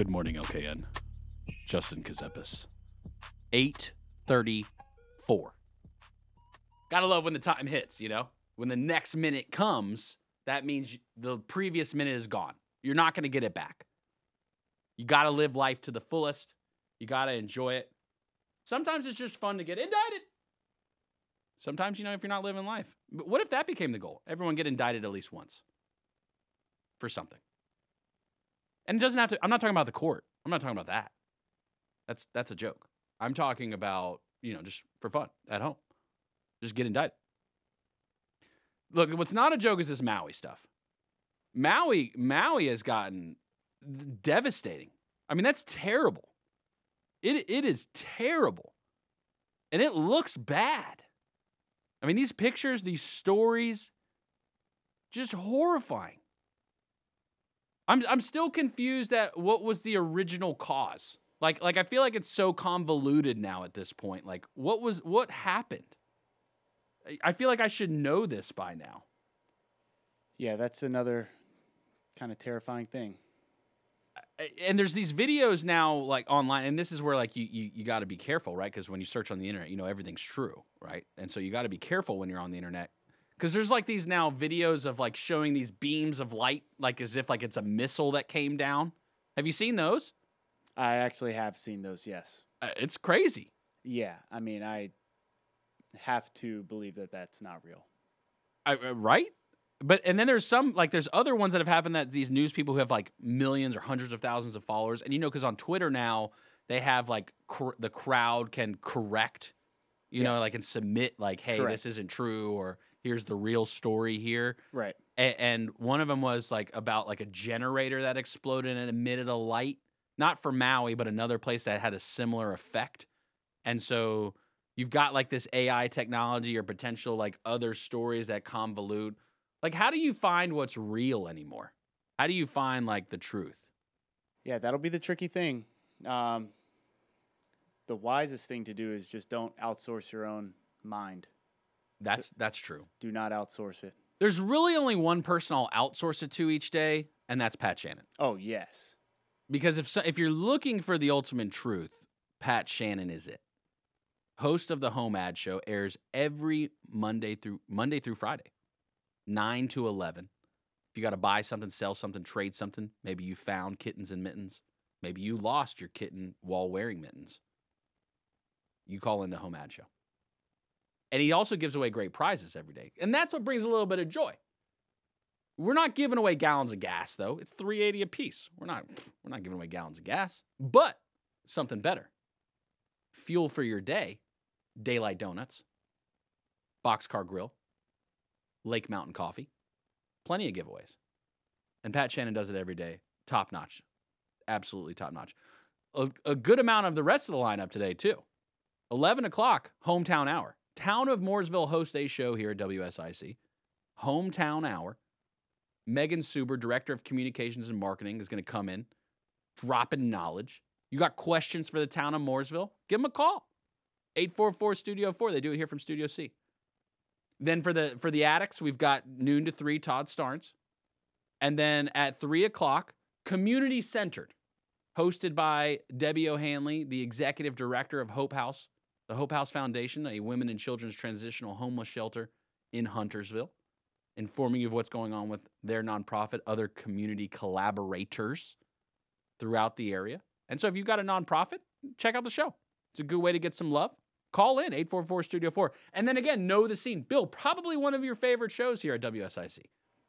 [SPEAKER 3] Good morning, LKN. Justin Ckezepis. 834. Gotta love when the time hits, you know? When the next minute comes, that means the previous minute is gone. You're not gonna get it back. You gotta live life to the fullest. You gotta enjoy it. Sometimes it's just fun to get indicted. Sometimes, you know, if you're not living life. But what if that became the goal? Everyone get indicted at least once for something. And it doesn't have to, I'm not talking about the court. I'm not talking about that. That's that's a joke. I'm talking about, you know, just for fun at home. Just get indicted. Look, what's not a joke is this Maui stuff. Maui, Maui has gotten devastating. I mean, that's terrible. It it is terrible. And it looks bad. I mean, these pictures, these stories, just horrifying. I'm I'm still confused at what was the original cause. Like like I feel like it's so convoluted now at this point. Like what was what happened? I- feel like I should know this by now.
[SPEAKER 4] Yeah, that's another kind of terrifying thing.
[SPEAKER 3] and there's these videos now like online and this is where like you you, you got to be careful right because when you search on the internet you know everything's true right and so you got to be careful when you're on the internet because there's like these now videos of like showing these beams of light like as if like it's a missile that came down have you seen those
[SPEAKER 4] I actually have seen those, yes.
[SPEAKER 3] uh, it's crazy
[SPEAKER 4] Yeah, I mean, I have to believe that that's not real.
[SPEAKER 3] I, uh, right but and then there's some like there's other ones that have happened that these news people who have like millions or hundreds of thousands of followers and you know because on twitter now they have like cr- the crowd can correct you know like and submit like hey
[SPEAKER 4] Correct.
[SPEAKER 3] this isn't true or here's the real story here
[SPEAKER 4] Right.
[SPEAKER 3] A- and one of them was like about like a generator that exploded and emitted a light not for maui but another place that had a similar effect and so you've got like this ai technology or potential like other stories that convolute like how do you find what's real anymore how do you find like the truth
[SPEAKER 4] Yeah, that'll be the tricky thing. Um, the wisest thing to do is just don't outsource your own mind.
[SPEAKER 3] That's that's true
[SPEAKER 4] Do not outsource it.
[SPEAKER 3] there's really only one person i'll outsource it to each day and that's pat shannon
[SPEAKER 4] Oh, yes.
[SPEAKER 3] because if so, if you're looking for the ultimate truth, Pat Shannon is it. Host of the Home Ad Show airs every Monday through Monday through Friday, nine to eleven. If you got to buy something, sell something, trade something, maybe you found kittens and mittens, maybe you lost your kitten while wearing mittens. You call in the Home Ad Show, and he also gives away great prizes every day, and that's what brings a little bit of joy. We're not giving away gallons of gas though. It's 380 a piece. We're not we're not giving away gallons of gas. But something better. Fuel for your day. Daylight Donuts. Boxcar Grill. Lake Mountain Coffee. Plenty of giveaways. And Pat Shannon does it every day. Top notch. Absolutely top notch. A, a good amount of the rest of the lineup today, too. 11 o'clock, hometown hour. Town of Mooresville hosts a show here at WSIC. Hometown hour. Megan Suber, Director of Communications and Marketing, is going to come in, dropping knowledge. You got questions for the town of Mooresville? Give them a call. 844 Studio 4. They do it here from Studio C. Then for the for the addicts, we've got noon to three, Todd Starnes. And then at three o'clock, community centered, hosted by Debbie O'Hanley, the executive director of Hope House, the Hope House Foundation, a women and children's transitional homeless shelter in Huntersville. informing you of what's going on with their nonprofit, other community collaborators throughout the area. And so if you've got a nonprofit, check out the show. It's a good way to get some love. Call in 844 Studio 4. And then again, know the scene. Bill, probably one of your favorite shows here at WSIC.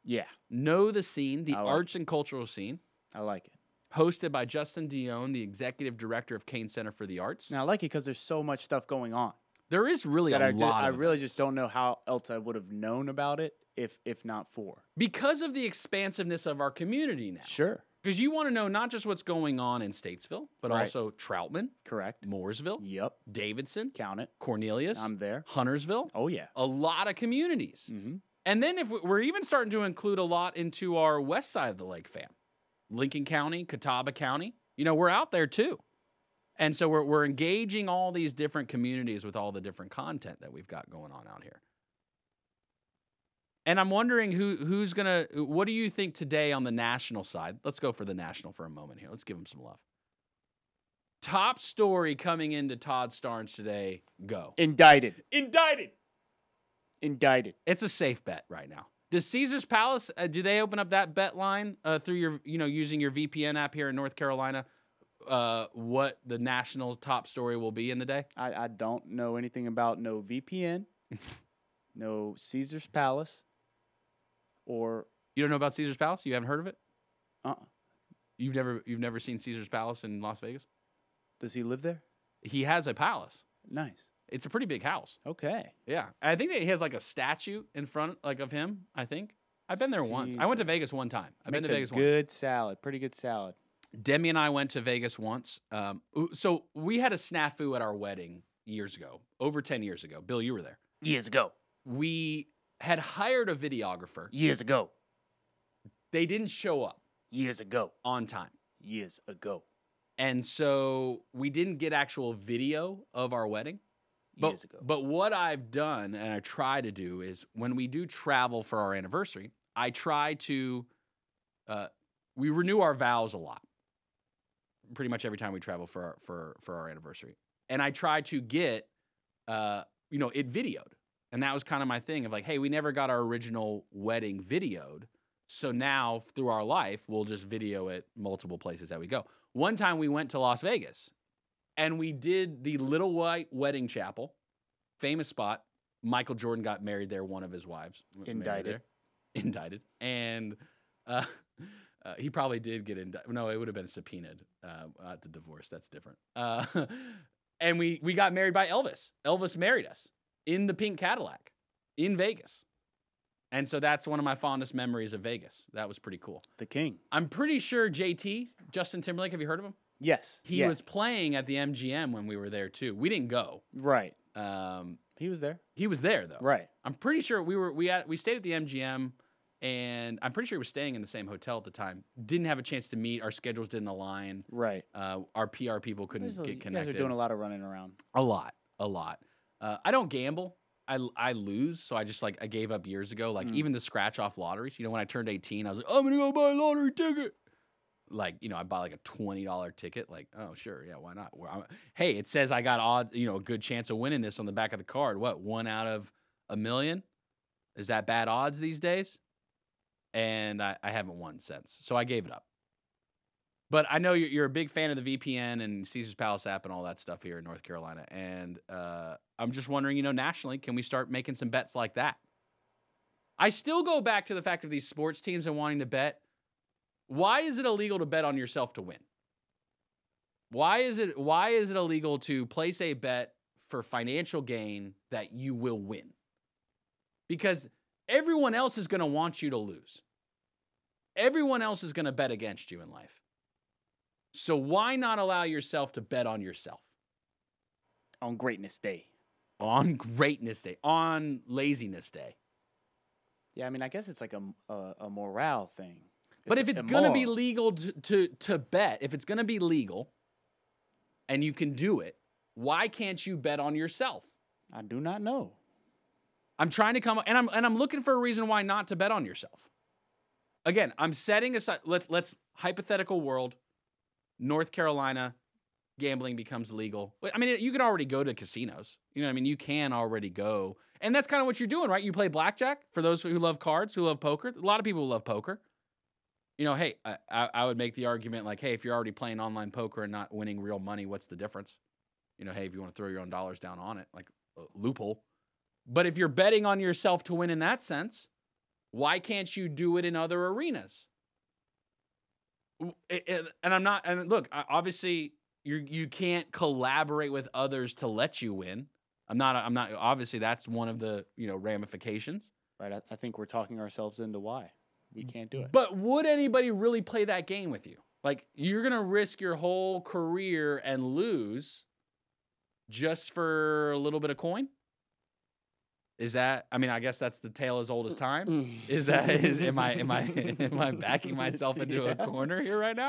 [SPEAKER 4] Yeah,
[SPEAKER 3] Know the scene, the
[SPEAKER 4] like
[SPEAKER 3] arts and cultural scene,
[SPEAKER 4] I like it.
[SPEAKER 3] Hosted by Justin Dionne, the executive director of Cain Center for the Arts.
[SPEAKER 4] Now I like it because there's so much stuff going on
[SPEAKER 3] there is really
[SPEAKER 4] that
[SPEAKER 3] a
[SPEAKER 4] I,
[SPEAKER 3] lot
[SPEAKER 4] I really
[SPEAKER 3] events.
[SPEAKER 4] just don't know how else I would have known about it if if not for.
[SPEAKER 3] because of the expansiveness of our community now.
[SPEAKER 4] Sure,
[SPEAKER 3] Because you want to know not just what's going on in Statesville, but
[SPEAKER 4] Right.
[SPEAKER 3] also Troutman,
[SPEAKER 4] correct.
[SPEAKER 3] Mooresville,
[SPEAKER 4] Yep,
[SPEAKER 3] Davidson,
[SPEAKER 4] count it.
[SPEAKER 3] Cornelius,
[SPEAKER 4] I'm there.
[SPEAKER 3] Huntersville,
[SPEAKER 4] Oh yeah.
[SPEAKER 3] a lot of communities.
[SPEAKER 4] Mm-hmm.
[SPEAKER 3] And then if we're even starting to include a lot into our west side of the lake fam, Lincoln County, Catawba County, you know, we're out there too. And so we're, we're engaging all these different communities with all the different content that we've got going on out here. And I'm wondering who who's gonna. What do you think today on the national side? Let's go for the national for a moment here. Let's give them some love. Top story coming into Todd Starnes today. Go
[SPEAKER 4] Indicted.
[SPEAKER 3] indicted.
[SPEAKER 4] Indicted.
[SPEAKER 3] It's a safe bet right now. Does Caesar's Palace uh, do they open up that bet line uh, through your you know using your VPN app here in North Carolina? Uh, what the national top story will be in the day?
[SPEAKER 4] I, I don't know anything about no VPN, no Caesar's Palace, or
[SPEAKER 3] You don't know about Caesar's Palace? You haven't heard of it?
[SPEAKER 4] uh.
[SPEAKER 3] You've never you've never seen Caesar's Palace in Las Vegas?
[SPEAKER 4] Does he live there?
[SPEAKER 3] He has a palace.
[SPEAKER 4] Nice.
[SPEAKER 3] It's a pretty big house.
[SPEAKER 4] Okay.
[SPEAKER 3] Yeah, I think that he has like a statue in front like of him. I think I've been there once. I went to Vegas one time. I've
[SPEAKER 4] Makes
[SPEAKER 3] been to
[SPEAKER 4] a
[SPEAKER 3] Vegas once.
[SPEAKER 4] good salad. Pretty good salad.
[SPEAKER 3] Demi and I went to Vegas once. Um, so we had a snafu at our wedding years ago, over 10 years ago. Bill, you were there.
[SPEAKER 4] Years ago.
[SPEAKER 3] We had hired a videographer.
[SPEAKER 4] Years ago.
[SPEAKER 3] They didn't show up
[SPEAKER 4] Years ago.
[SPEAKER 3] on time.
[SPEAKER 4] Years ago.
[SPEAKER 3] And so we didn't get actual video of our wedding. But,
[SPEAKER 4] Years ago.
[SPEAKER 3] but what I've done and I try to do is when we do travel for our anniversary, I try to, uh, we renew our vows a lot. Pretty much every time we travel for our, for for our anniversary, and I try to get, uh, you know, it videoed, and that was kind of my thing of like, hey, we never got our original wedding videoed, so now through our life we'll just video it multiple places that we go. One time we went to Las Vegas, and we did the Little White Wedding Chapel, famous spot. Michael Jordan got married there. One of his wives
[SPEAKER 4] Indicted.
[SPEAKER 3] indicted, and uh, uh, he probably did get indicted. No, it would have been subpoenaed uh, at the divorce. That's different. Uh, and we we got married by Elvis. Elvis married us in the pink Cadillac in Vegas, and so that's one of my fondest memories of Vegas. That was pretty cool.
[SPEAKER 4] the king.
[SPEAKER 3] I'm pretty sure JT Justin Timberlake. Have you heard of him?
[SPEAKER 4] Yes.
[SPEAKER 3] He
[SPEAKER 4] yeah.
[SPEAKER 3] was playing at the MGM when we were there too. We didn't go.
[SPEAKER 4] right.
[SPEAKER 3] Um,
[SPEAKER 4] He was there.
[SPEAKER 3] he was there though.
[SPEAKER 4] Right.
[SPEAKER 3] I'm pretty sure we were we at, we stayed at the MGM, and I'm pretty sure he was staying in the same hotel at the time. Didn't have a chance to meet. Our schedules didn't align.
[SPEAKER 4] Right.
[SPEAKER 3] Uh, our PR people couldn't
[SPEAKER 4] There's a-
[SPEAKER 3] get
[SPEAKER 4] you guys are doing a lot of running around.
[SPEAKER 3] a lot, a lot. Uh, I don't gamble. I, I lose, so I just like I gave up years ago. Like
[SPEAKER 4] Mm.
[SPEAKER 3] even the scratch off lotteries. You know, when I turned 18, I was like, I'm gonna go buy a lottery ticket. Like you know, I bought like a twenty dollar ticket. Like, oh sure, yeah, why not? Well, hey, it says I got odd, you know, a good chance of winning this on the back of the card. What one out of a million? Is that bad odds these days? And I, I haven't won since, so I gave it up. But I know you're, you're a big fan of the VPN and Caesar's Palace app and all that stuff here in North Carolina. And uh, I'm just wondering, you know, nationally, can we start making some bets like that? I still go back to the fact of these sports teams and wanting to bet. Why is it illegal to bet on yourself to win? Why is it why is it illegal to place a bet for financial gain that you will win? Because everyone else is going to want you to lose. Everyone else is going to bet against you in life. So why not allow yourself to bet on yourself?
[SPEAKER 4] On Greatness Day.
[SPEAKER 3] On greatness day, on laziness day.
[SPEAKER 4] Yeah, I mean, I guess it's like a, a, a morale thing.
[SPEAKER 3] But if it's going to be legal to, to, to bet, if it's going to be legal and you can do it, why can't you bet on yourself?
[SPEAKER 4] I do not know.
[SPEAKER 3] I'm trying to come and I'm and I'm looking for a reason why not to bet on yourself. Again, I'm setting aside let let's hypothetical world North Carolina gambling becomes legal. I mean, you can already go to casinos. You know, what I mean, you can already go, and that's kind of what you're doing, right? You play blackjack for those who love cards, who love poker. A lot of people love poker. You know, hey, I, I, would make the argument like, hey, if you're already playing online poker and not winning real money, what's the difference? You know, hey, if you want to throw your own dollars down on it, like uh, loophole. But if you're betting on yourself to win in that sense, why can't you do it in other arenas? And I'm not. And look, obviously, you you can't collaborate with others to let you win. I'm not. I'm not. Obviously, that's one of the you know ramifications.
[SPEAKER 4] Right. I, I think we're talking ourselves into why we can't do it.
[SPEAKER 3] But would anybody really play that game with you? Like you're gonna risk your whole career and lose just for a little bit of coin? Is that? I mean, I guess that's the tale as old as time. Mm. Is that? Is am I am I am I backing myself into a corner here right now?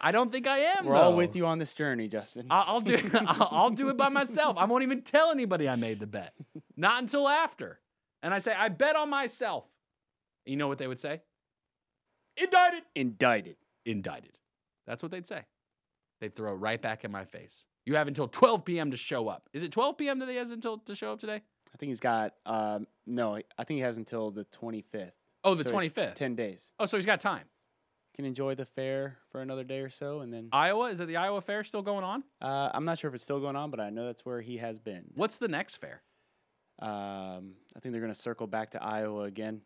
[SPEAKER 3] I don't think I am.
[SPEAKER 4] We're all with you on this journey, Justin.
[SPEAKER 3] I'll, I'll do. I'll, I'll do it by myself. I won't even tell anybody I made the bet. Not until after. And I say I bet on myself. You know what they would say? Indicted.
[SPEAKER 4] Indicted.
[SPEAKER 3] Indicted. That's what they'd say. They'd throw it right back in my face. You have until 12 p.m. to show up. Is it 12 p.m. that he has until to show up today?
[SPEAKER 4] I think he's got. Um, no, I think he has until the 25th.
[SPEAKER 3] Oh, the
[SPEAKER 4] So
[SPEAKER 3] 25th.
[SPEAKER 4] Ten days.
[SPEAKER 3] Oh, so he's got time.
[SPEAKER 4] Can enjoy the fair for another day or so, and then
[SPEAKER 3] Iowa is it the Iowa Fair still going on?
[SPEAKER 4] uh, I'm not sure if it's still going on, but I know that's where he has been.
[SPEAKER 3] What's the next fair?
[SPEAKER 4] Um, I think they're going to circle back to Iowa again.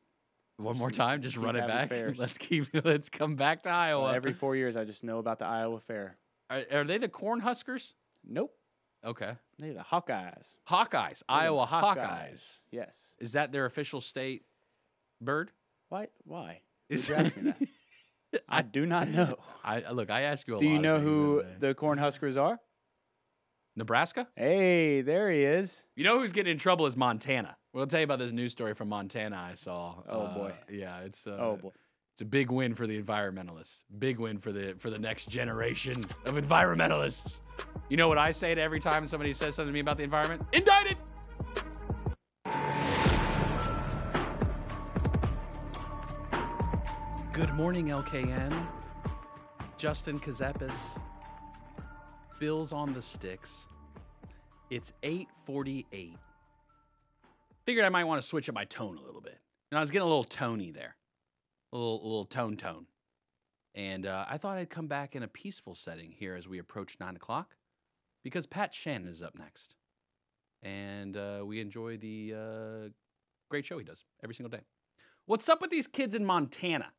[SPEAKER 3] One more time, just run it back.
[SPEAKER 4] fairs.
[SPEAKER 3] Let's keep. Let's come back to Iowa.
[SPEAKER 4] Well, every four years, I just know about the Iowa Fair.
[SPEAKER 3] are, are they the Cornhuskers?
[SPEAKER 4] Nope,
[SPEAKER 3] Okay.
[SPEAKER 4] they're the Hawkeyes.
[SPEAKER 3] Hawkeyes,
[SPEAKER 4] They're
[SPEAKER 3] Iowa Hawkeyes. Hawkeyes.
[SPEAKER 4] Yes.
[SPEAKER 3] Is that their official state bird?
[SPEAKER 4] Why? Why?
[SPEAKER 3] Is
[SPEAKER 4] you ask me that? I do not know.
[SPEAKER 3] I look. I ask you a
[SPEAKER 4] Do you know who the Cornhuskers are?
[SPEAKER 3] Nebraska?
[SPEAKER 4] Hey, there he is.
[SPEAKER 3] You know who's getting in trouble is Montana. We'll tell you about this news story from Montana I saw.
[SPEAKER 4] Oh,
[SPEAKER 3] Uh,
[SPEAKER 4] boy.
[SPEAKER 3] Yeah, it's uh,
[SPEAKER 4] Oh boy.
[SPEAKER 3] it's a big win for the environmentalists. Big win for the for the next generation of environmentalists. You know what I say to every time somebody says something to me about the environment? Indicted. Good morning, LKN. Justin Ckezepis. Bills on the sticks. It's 848. Figured I might want to switch up my tone a little bit. And I was getting a little tony there. A little, a little tone tone. And uh, I thought I'd come back in a peaceful setting here as we approach 9 o'clock because Pat Shannon is up next. And uh, we enjoy the uh, great show he does every single day. What's up with these kids in Montana?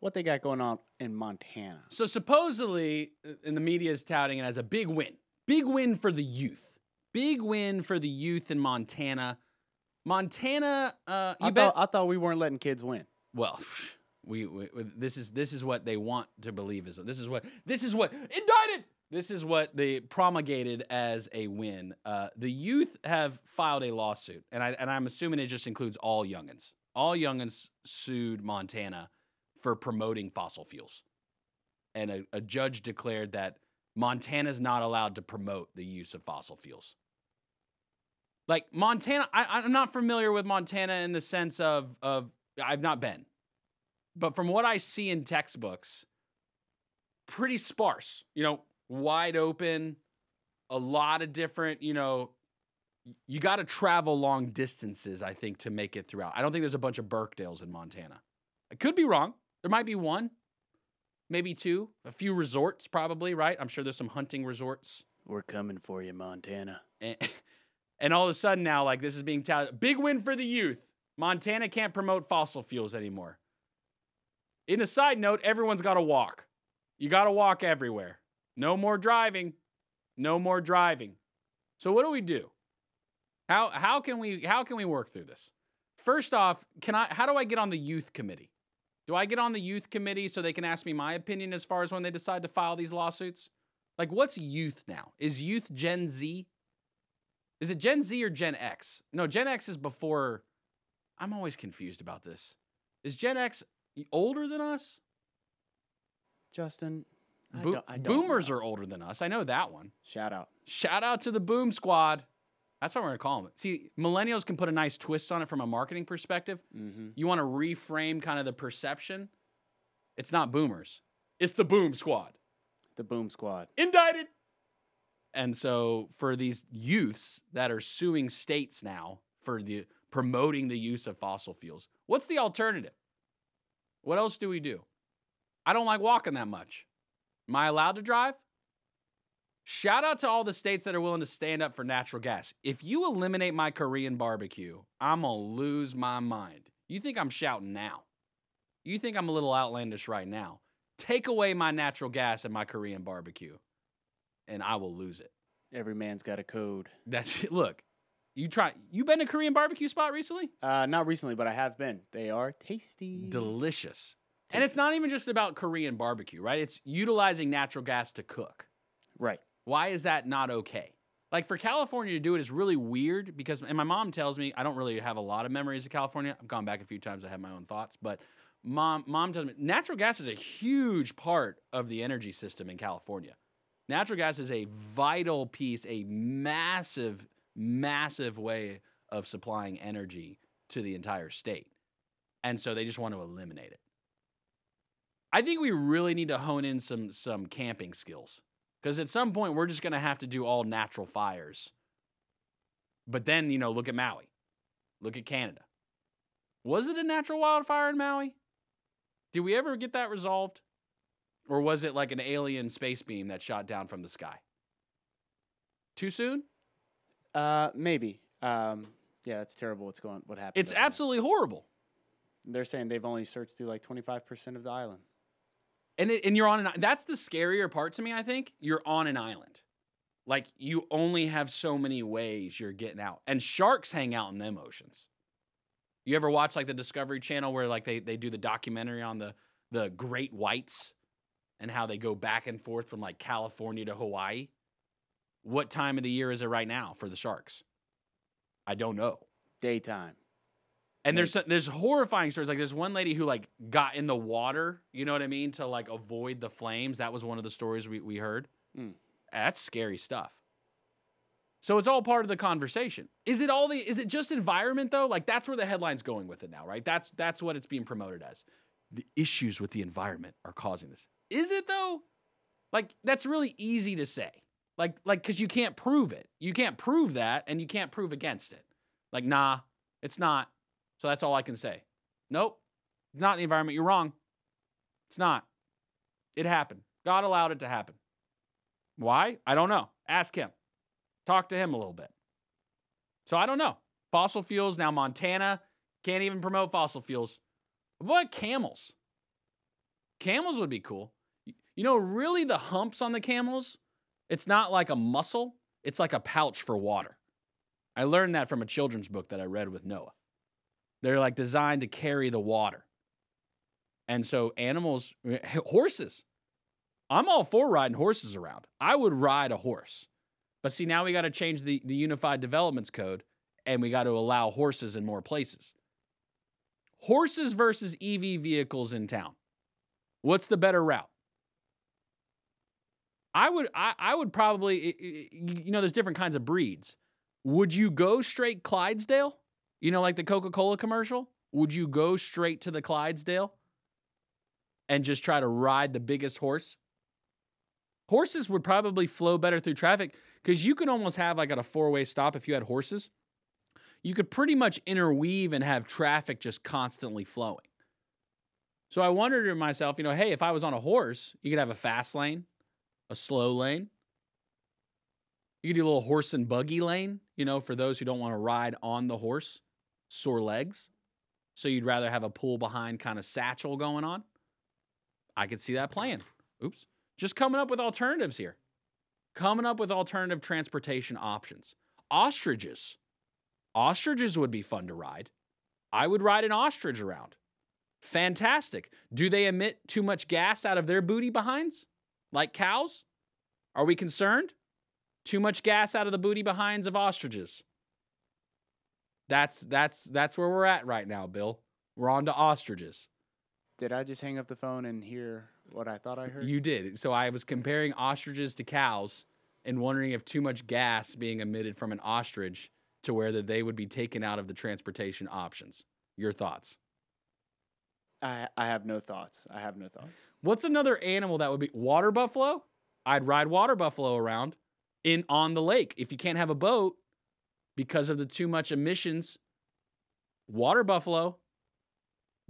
[SPEAKER 4] What they got going on in Montana?
[SPEAKER 3] So supposedly, uh, in the media is touting it as a big win. Big win for the youth. Big win for the youth in Montana. Montana, uh, you
[SPEAKER 4] I
[SPEAKER 3] bet.
[SPEAKER 4] thought, I thought we weren't letting kids win.
[SPEAKER 3] well, we, we this is this is what they want to believe is this is what this is what indicted. This is what they promulgated as a win. Uh, the youth have filed a lawsuit, and I and I'm assuming it just includes all youngins. All youngins sued Montana for promoting fossil fuels, and a, a judge declared that Montana's not allowed to promote the use of fossil fuels. Like Montana, I, I'm not familiar with Montana in the sense of of I've not been, but from what I see in textbooks, pretty sparse. You know, wide open, a lot of different. You know, you got to travel long distances, I think, to make it throughout. I don't think there's a bunch of Birkdales in Montana. I could be wrong. There might be one, maybe two, a few resorts, probably. Right? I'm sure there's some hunting resorts.
[SPEAKER 4] We're coming for you, Montana.
[SPEAKER 3] Eh, and, and all of a sudden now, like this is being touted, big win for the youth. Montana can't promote fossil fuels anymore. In a side note, everyone's got to walk. You got to walk everywhere. No more driving. No more driving. So what do we do? How how can we how can we work through this? First off, can I how do I get on the youth committee? Do I get on the youth committee so they can ask me my opinion as far as when they decide to file these lawsuits? Like what's youth now? Is youth Gen Z? Is it Gen Z or Gen X? No, Gen X is before. I'm always confused about this. Is Gen X older than us?
[SPEAKER 4] Justin, I don't- I don't
[SPEAKER 3] boomers are older than us. I know that one.
[SPEAKER 4] Shout out.
[SPEAKER 3] Shout out to the Boom Squad. That's what we're gonna call them. See, millennials can put a nice twist on it from a marketing perspective.
[SPEAKER 4] Mm-hmm.
[SPEAKER 3] You want to reframe kind of the perception. It's not boomers. It's the Boom Squad.
[SPEAKER 4] The Boom Squad.
[SPEAKER 3] Indicted. And so for these youths that are suing states now for the promoting the use of fossil fuels, what's the alternative? What else do we do? I don't like walking that much. Am I allowed to drive? Shout out to all the states that are willing to stand up for natural gas. If you eliminate my Korean barbecue, I'm going to lose my mind. You think I'm shouting now? You think I'm a little outlandish right now? Take away my natural gas and my Korean barbecue, and I will lose it.
[SPEAKER 4] Every man's got a code.
[SPEAKER 3] That's it. look. You try. You been to Korean barbecue spot recently?
[SPEAKER 4] Uh, not recently, but I have been. They are tasty.
[SPEAKER 3] Delicious. And it's not even just about Korean barbecue, right? It's utilizing natural gas to cook.
[SPEAKER 4] right.
[SPEAKER 3] Why is that not okay? Like for California to do it is really weird because, and my mom tells me I don't really have a lot of memories of California. I've gone back a few times. I have my own thoughts, but mom, mom tells me natural gas is a huge part of the energy system in California. Natural gas is a vital piece, a massive, massive way of supplying energy to the entire state, and so they just want to eliminate it. I think we really need to hone in some some camping skills. Because at some point, we're just going to have to do all natural fires. But then, you know, look at Maui. Look at Canada. Was it a natural wildfire in Maui? Did we ever get that resolved? Or was it like an alien space beam that shot down from the sky? Too soon?
[SPEAKER 4] Uh, maybe. Um, yeah, that's terrible. What's going? What happened?
[SPEAKER 3] It's
[SPEAKER 4] there.
[SPEAKER 3] absolutely horrible.
[SPEAKER 4] They're saying they've only searched through like 25% of the island.
[SPEAKER 3] And it, and you're on an that's the scarier part to me, I think. You're on an island. Like you only have so many ways you're getting out. And sharks hang out in them oceans. You ever watch like the Discovery Channel where like they, they do the documentary on the the great whites and how they go back and forth from like California to Hawaii? What time of the year is it right now for the sharks? I don't know.
[SPEAKER 4] Daytime.
[SPEAKER 3] And there's there's horrifying stories. Like there's one lady who like got in the water, you know what I mean, to like avoid the flames. That was one of the stories we, we heard.
[SPEAKER 4] Mm.
[SPEAKER 3] That's scary stuff. So it's all part of the conversation. Is it all the is it just environment though? Like that's where the headline's going with it now, right? That's that's what it's being promoted as. The issues with the environment are causing this. Is it though? Like that's really easy to say. Like like cuz you can't prove it. You can't prove that and you can't prove against it. Like nah, it's not. So that's all I can say. Nope. Not the environment. You're wrong. It's not. It happened. God allowed it to happen. Why? I don't know. Ask him. Talk to him a little bit. So I don't know. Fossil fuels. Now Montana can't even promote fossil fuels. What camels? Camels would be cool. You know, really the humps on the camels, it's not like a muscle, it's like a pouch for water. I learned that from a children's book that I read with Noah. They're like designed to carry the water. And so animals, eh, horses. I'm all for riding horses around. I would ride a horse. But see, now we got to change the, the Unified Developments Code and we got to allow horses in more places. Horses versus EV vehicles in town. What's the better route? I would I, I would probably you know there's different kinds of breeds. Would you go straight Clydesdale? You know like the Coca-Cola commercial? Would you go straight to the Clydesdale and just try to ride the biggest horse? Horses would probably flow better through traffic cuz you could almost have like at a four-way stop if you had horses. You could pretty much interweave and have traffic just constantly flowing. So I wondered to myself, you know, hey, if I was on a horse, you could have a fast lane, a slow lane. You could do a little horse and buggy lane, you know, for those who don't want to ride on the horse, sore legs. So you'd rather have a pull behind kind of satchel going on. I could see that playing. Oops. Just coming up with alternatives here. Coming up with alternative transportation options. Ostriches. Ostriches would be fun to ride. I would ride an ostrich around. Fantastic. Do they emit too much gas out of their booty behinds? Like cows? Are we concerned? Too much gas out of the booty behinds of ostriches. That's that's that's where we're at right now, Bill. We're on to ostriches.
[SPEAKER 4] Did I just hang up the phone and hear what I thought I heard?
[SPEAKER 3] You did. So I was comparing ostriches to cows and wondering if too much gas being emitted from an ostrich to where that they would be taken out of the transportation options. Your thoughts?
[SPEAKER 4] I, I have no thoughts. I have no thoughts.
[SPEAKER 3] What's another animal that would be water buffalo? I'd ride water buffalo around. in on the lake. If you can't have a boat because of the too much emissions, water buffalo,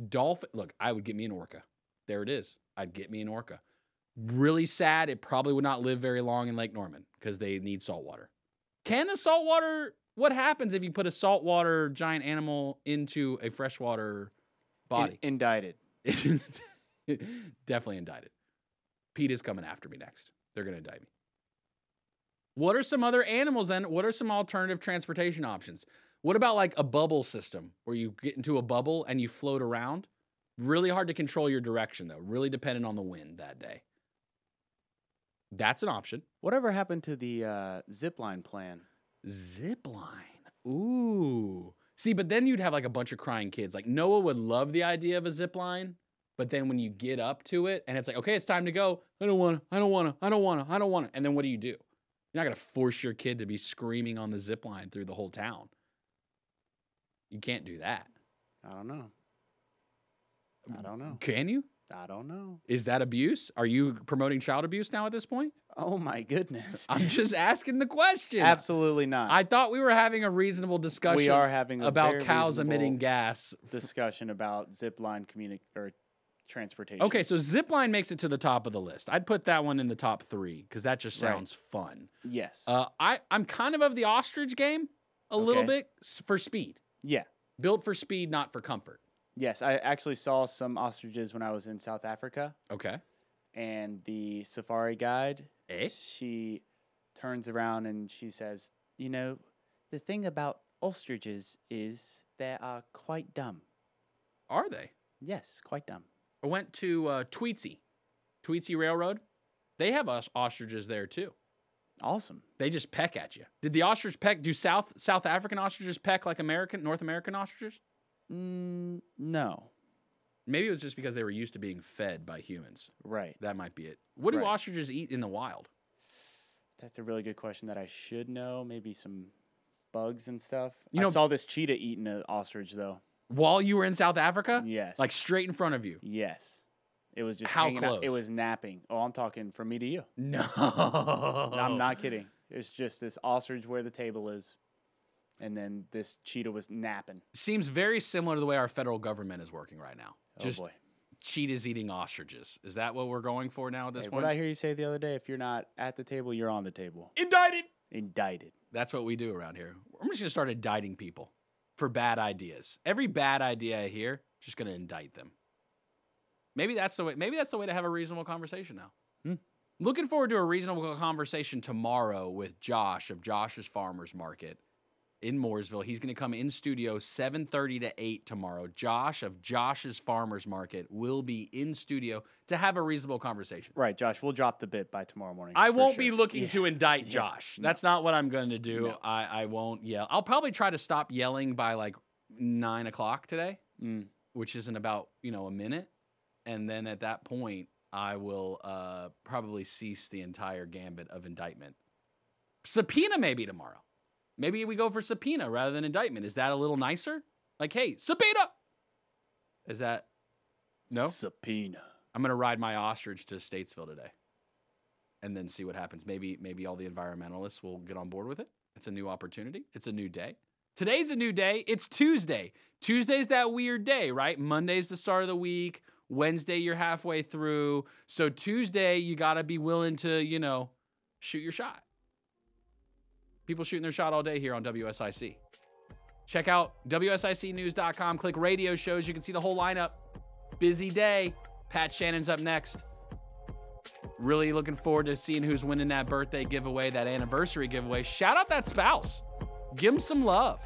[SPEAKER 3] dolphin. Look, I would get me an orca. There it is. I'd get me an orca. Really sad. It probably would not live very long in Lake Norman because they need salt water. Can a saltwater? What happens if you put a saltwater giant animal into a freshwater body?
[SPEAKER 4] In- indicted.
[SPEAKER 3] Definitely indicted. Pete is coming after me next. They're going to indict me. What are some other animals then? What are some alternative transportation options? What about like a bubble system where you get into a bubble and you float around? Really hard to control your direction though, really dependent on the wind that day. That's an option.
[SPEAKER 4] Whatever happened to the uh, zip line plan?
[SPEAKER 3] Zip line. Ooh. See, but then you'd have like a bunch of crying kids. Like Noah would love the idea of a zip line, but then when you get up to it and it's like, okay, it's time to go. I don't want to. I don't want to. I don't want to. I don't want to. And then what do you do? You're not gonna force your kid to be screaming on the zip line through the whole town. You can't do that.
[SPEAKER 4] I don't know. I don't know.
[SPEAKER 3] Can you?
[SPEAKER 4] I don't know.
[SPEAKER 3] Is that abuse? Are you promoting child abuse now at this point?
[SPEAKER 4] Oh my goodness.
[SPEAKER 3] I'm just asking the question.
[SPEAKER 4] Absolutely not.
[SPEAKER 3] I thought we were having a reasonable discussion.
[SPEAKER 4] we are having a
[SPEAKER 3] about cows emitting gas.
[SPEAKER 4] discussion about zipline communi- or transportation.
[SPEAKER 3] Okay, so zipline makes it to the top of the list. I'd put that one in the top three because that just
[SPEAKER 4] Right.
[SPEAKER 3] sounds fun.
[SPEAKER 4] Yes.
[SPEAKER 3] Uh, I I'm kind of of the ostrich game a little bit for speed,
[SPEAKER 4] yeah.
[SPEAKER 3] built for speed, not for comfort.
[SPEAKER 4] Yes. I actually saw some ostriches when I was in South Africa,
[SPEAKER 3] Okay.
[SPEAKER 4] and the safari guide,
[SPEAKER 3] Eh?
[SPEAKER 4] she turns around and she says, "You know, the thing about ostriches is they are quite dumb.
[SPEAKER 3] Are they?
[SPEAKER 4] Yes, quite dumb.
[SPEAKER 3] I went to uh, Tweetsie, Tweetsie Railroad. They have os- ostriches there too.
[SPEAKER 4] Awesome.
[SPEAKER 3] They just peck at you. Did the ostrich peck? Do South South African ostriches peck like American North American ostriches?
[SPEAKER 4] Mm, no.
[SPEAKER 3] Maybe it was just because they were used to being fed by humans.
[SPEAKER 4] Right.
[SPEAKER 3] That might be it. What do
[SPEAKER 4] Right.
[SPEAKER 3] ostriches eat in the wild?
[SPEAKER 4] That's a really good question that I should know. Maybe some bugs and stuff.
[SPEAKER 3] You
[SPEAKER 4] I
[SPEAKER 3] know-
[SPEAKER 4] saw this cheetah eating an ostrich though.
[SPEAKER 3] While you were in South Africa?
[SPEAKER 4] Yes.
[SPEAKER 3] Like straight in front of you.
[SPEAKER 4] yes. It was just
[SPEAKER 3] How
[SPEAKER 4] hanging out- It
[SPEAKER 3] close?
[SPEAKER 4] was napping. Oh, I'm talking from me to you.
[SPEAKER 3] No.
[SPEAKER 4] I'm not kidding. It's just this ostrich where the table is, and then this cheetah was napping.
[SPEAKER 3] Seems very similar to the way our federal government is working right now.
[SPEAKER 4] Oh
[SPEAKER 3] Just
[SPEAKER 4] boy.
[SPEAKER 3] cheetahs eating ostriches. Is that what we're going for now at this
[SPEAKER 4] Hey,
[SPEAKER 3] point?
[SPEAKER 4] what I hear you say the other day, if you're not at the table, you're on the table.
[SPEAKER 3] Indicted.
[SPEAKER 4] Indicted.
[SPEAKER 3] That's what we do around here. I'm just gonna start indicting people for bad ideas. Every bad idea I hear, just gonna indict them. Maybe that's the way. Maybe that's the way to have a reasonable conversation now.
[SPEAKER 4] Hmm.
[SPEAKER 3] Looking forward to a reasonable conversation tomorrow with Josh of Josh's Farmers Market in Mooresville. He's going to come in studio 7:30 to 8 tomorrow. Josh of Josh's Farmers Market will be in studio to have a reasonable conversation.
[SPEAKER 4] Right, Josh. We'll drop the bit by tomorrow morning.
[SPEAKER 3] I won't
[SPEAKER 4] sure.
[SPEAKER 3] be looking
[SPEAKER 4] Yeah.
[SPEAKER 3] to indict
[SPEAKER 4] Yeah.
[SPEAKER 3] Josh.
[SPEAKER 4] No.
[SPEAKER 3] That's not what I'm going to do.
[SPEAKER 4] No.
[SPEAKER 3] I, I won't yell. I'll probably try to stop yelling by like nine o'clock today,
[SPEAKER 4] Mm.
[SPEAKER 3] which is in about you know a minute, and then at that point I will uh, probably cease the entire gambit of indictment. Subpoena maybe tomorrow. Maybe we go for subpoena rather than indictment. Is that a little nicer? Like, hey, subpoena. Is that no?
[SPEAKER 4] Subpoena.
[SPEAKER 3] I'm gonna ride my ostrich to Statesville today, and then see what happens. Maybe maybe all the environmentalists will get on board with it. It's a new opportunity. It's a new day. Today's a new day. It's Tuesday. Tuesday's that weird day, right? Monday's the start of the week. Wednesday you're halfway through. So Tuesday you got to be willing to, you know, shoot your shot. People shooting their shot all day here on WSIC. Check out WSICnews.com. Click radio shows. You can see the whole lineup. Busy day. Pat Shannon's up next. Really looking forward to seeing who's winning that birthday giveaway, that anniversary giveaway. Shout out that spouse. Give him some love.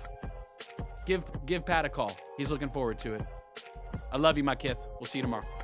[SPEAKER 3] Give give Pat a call. He's looking forward to it. I love you, my kith. We'll see you tomorrow.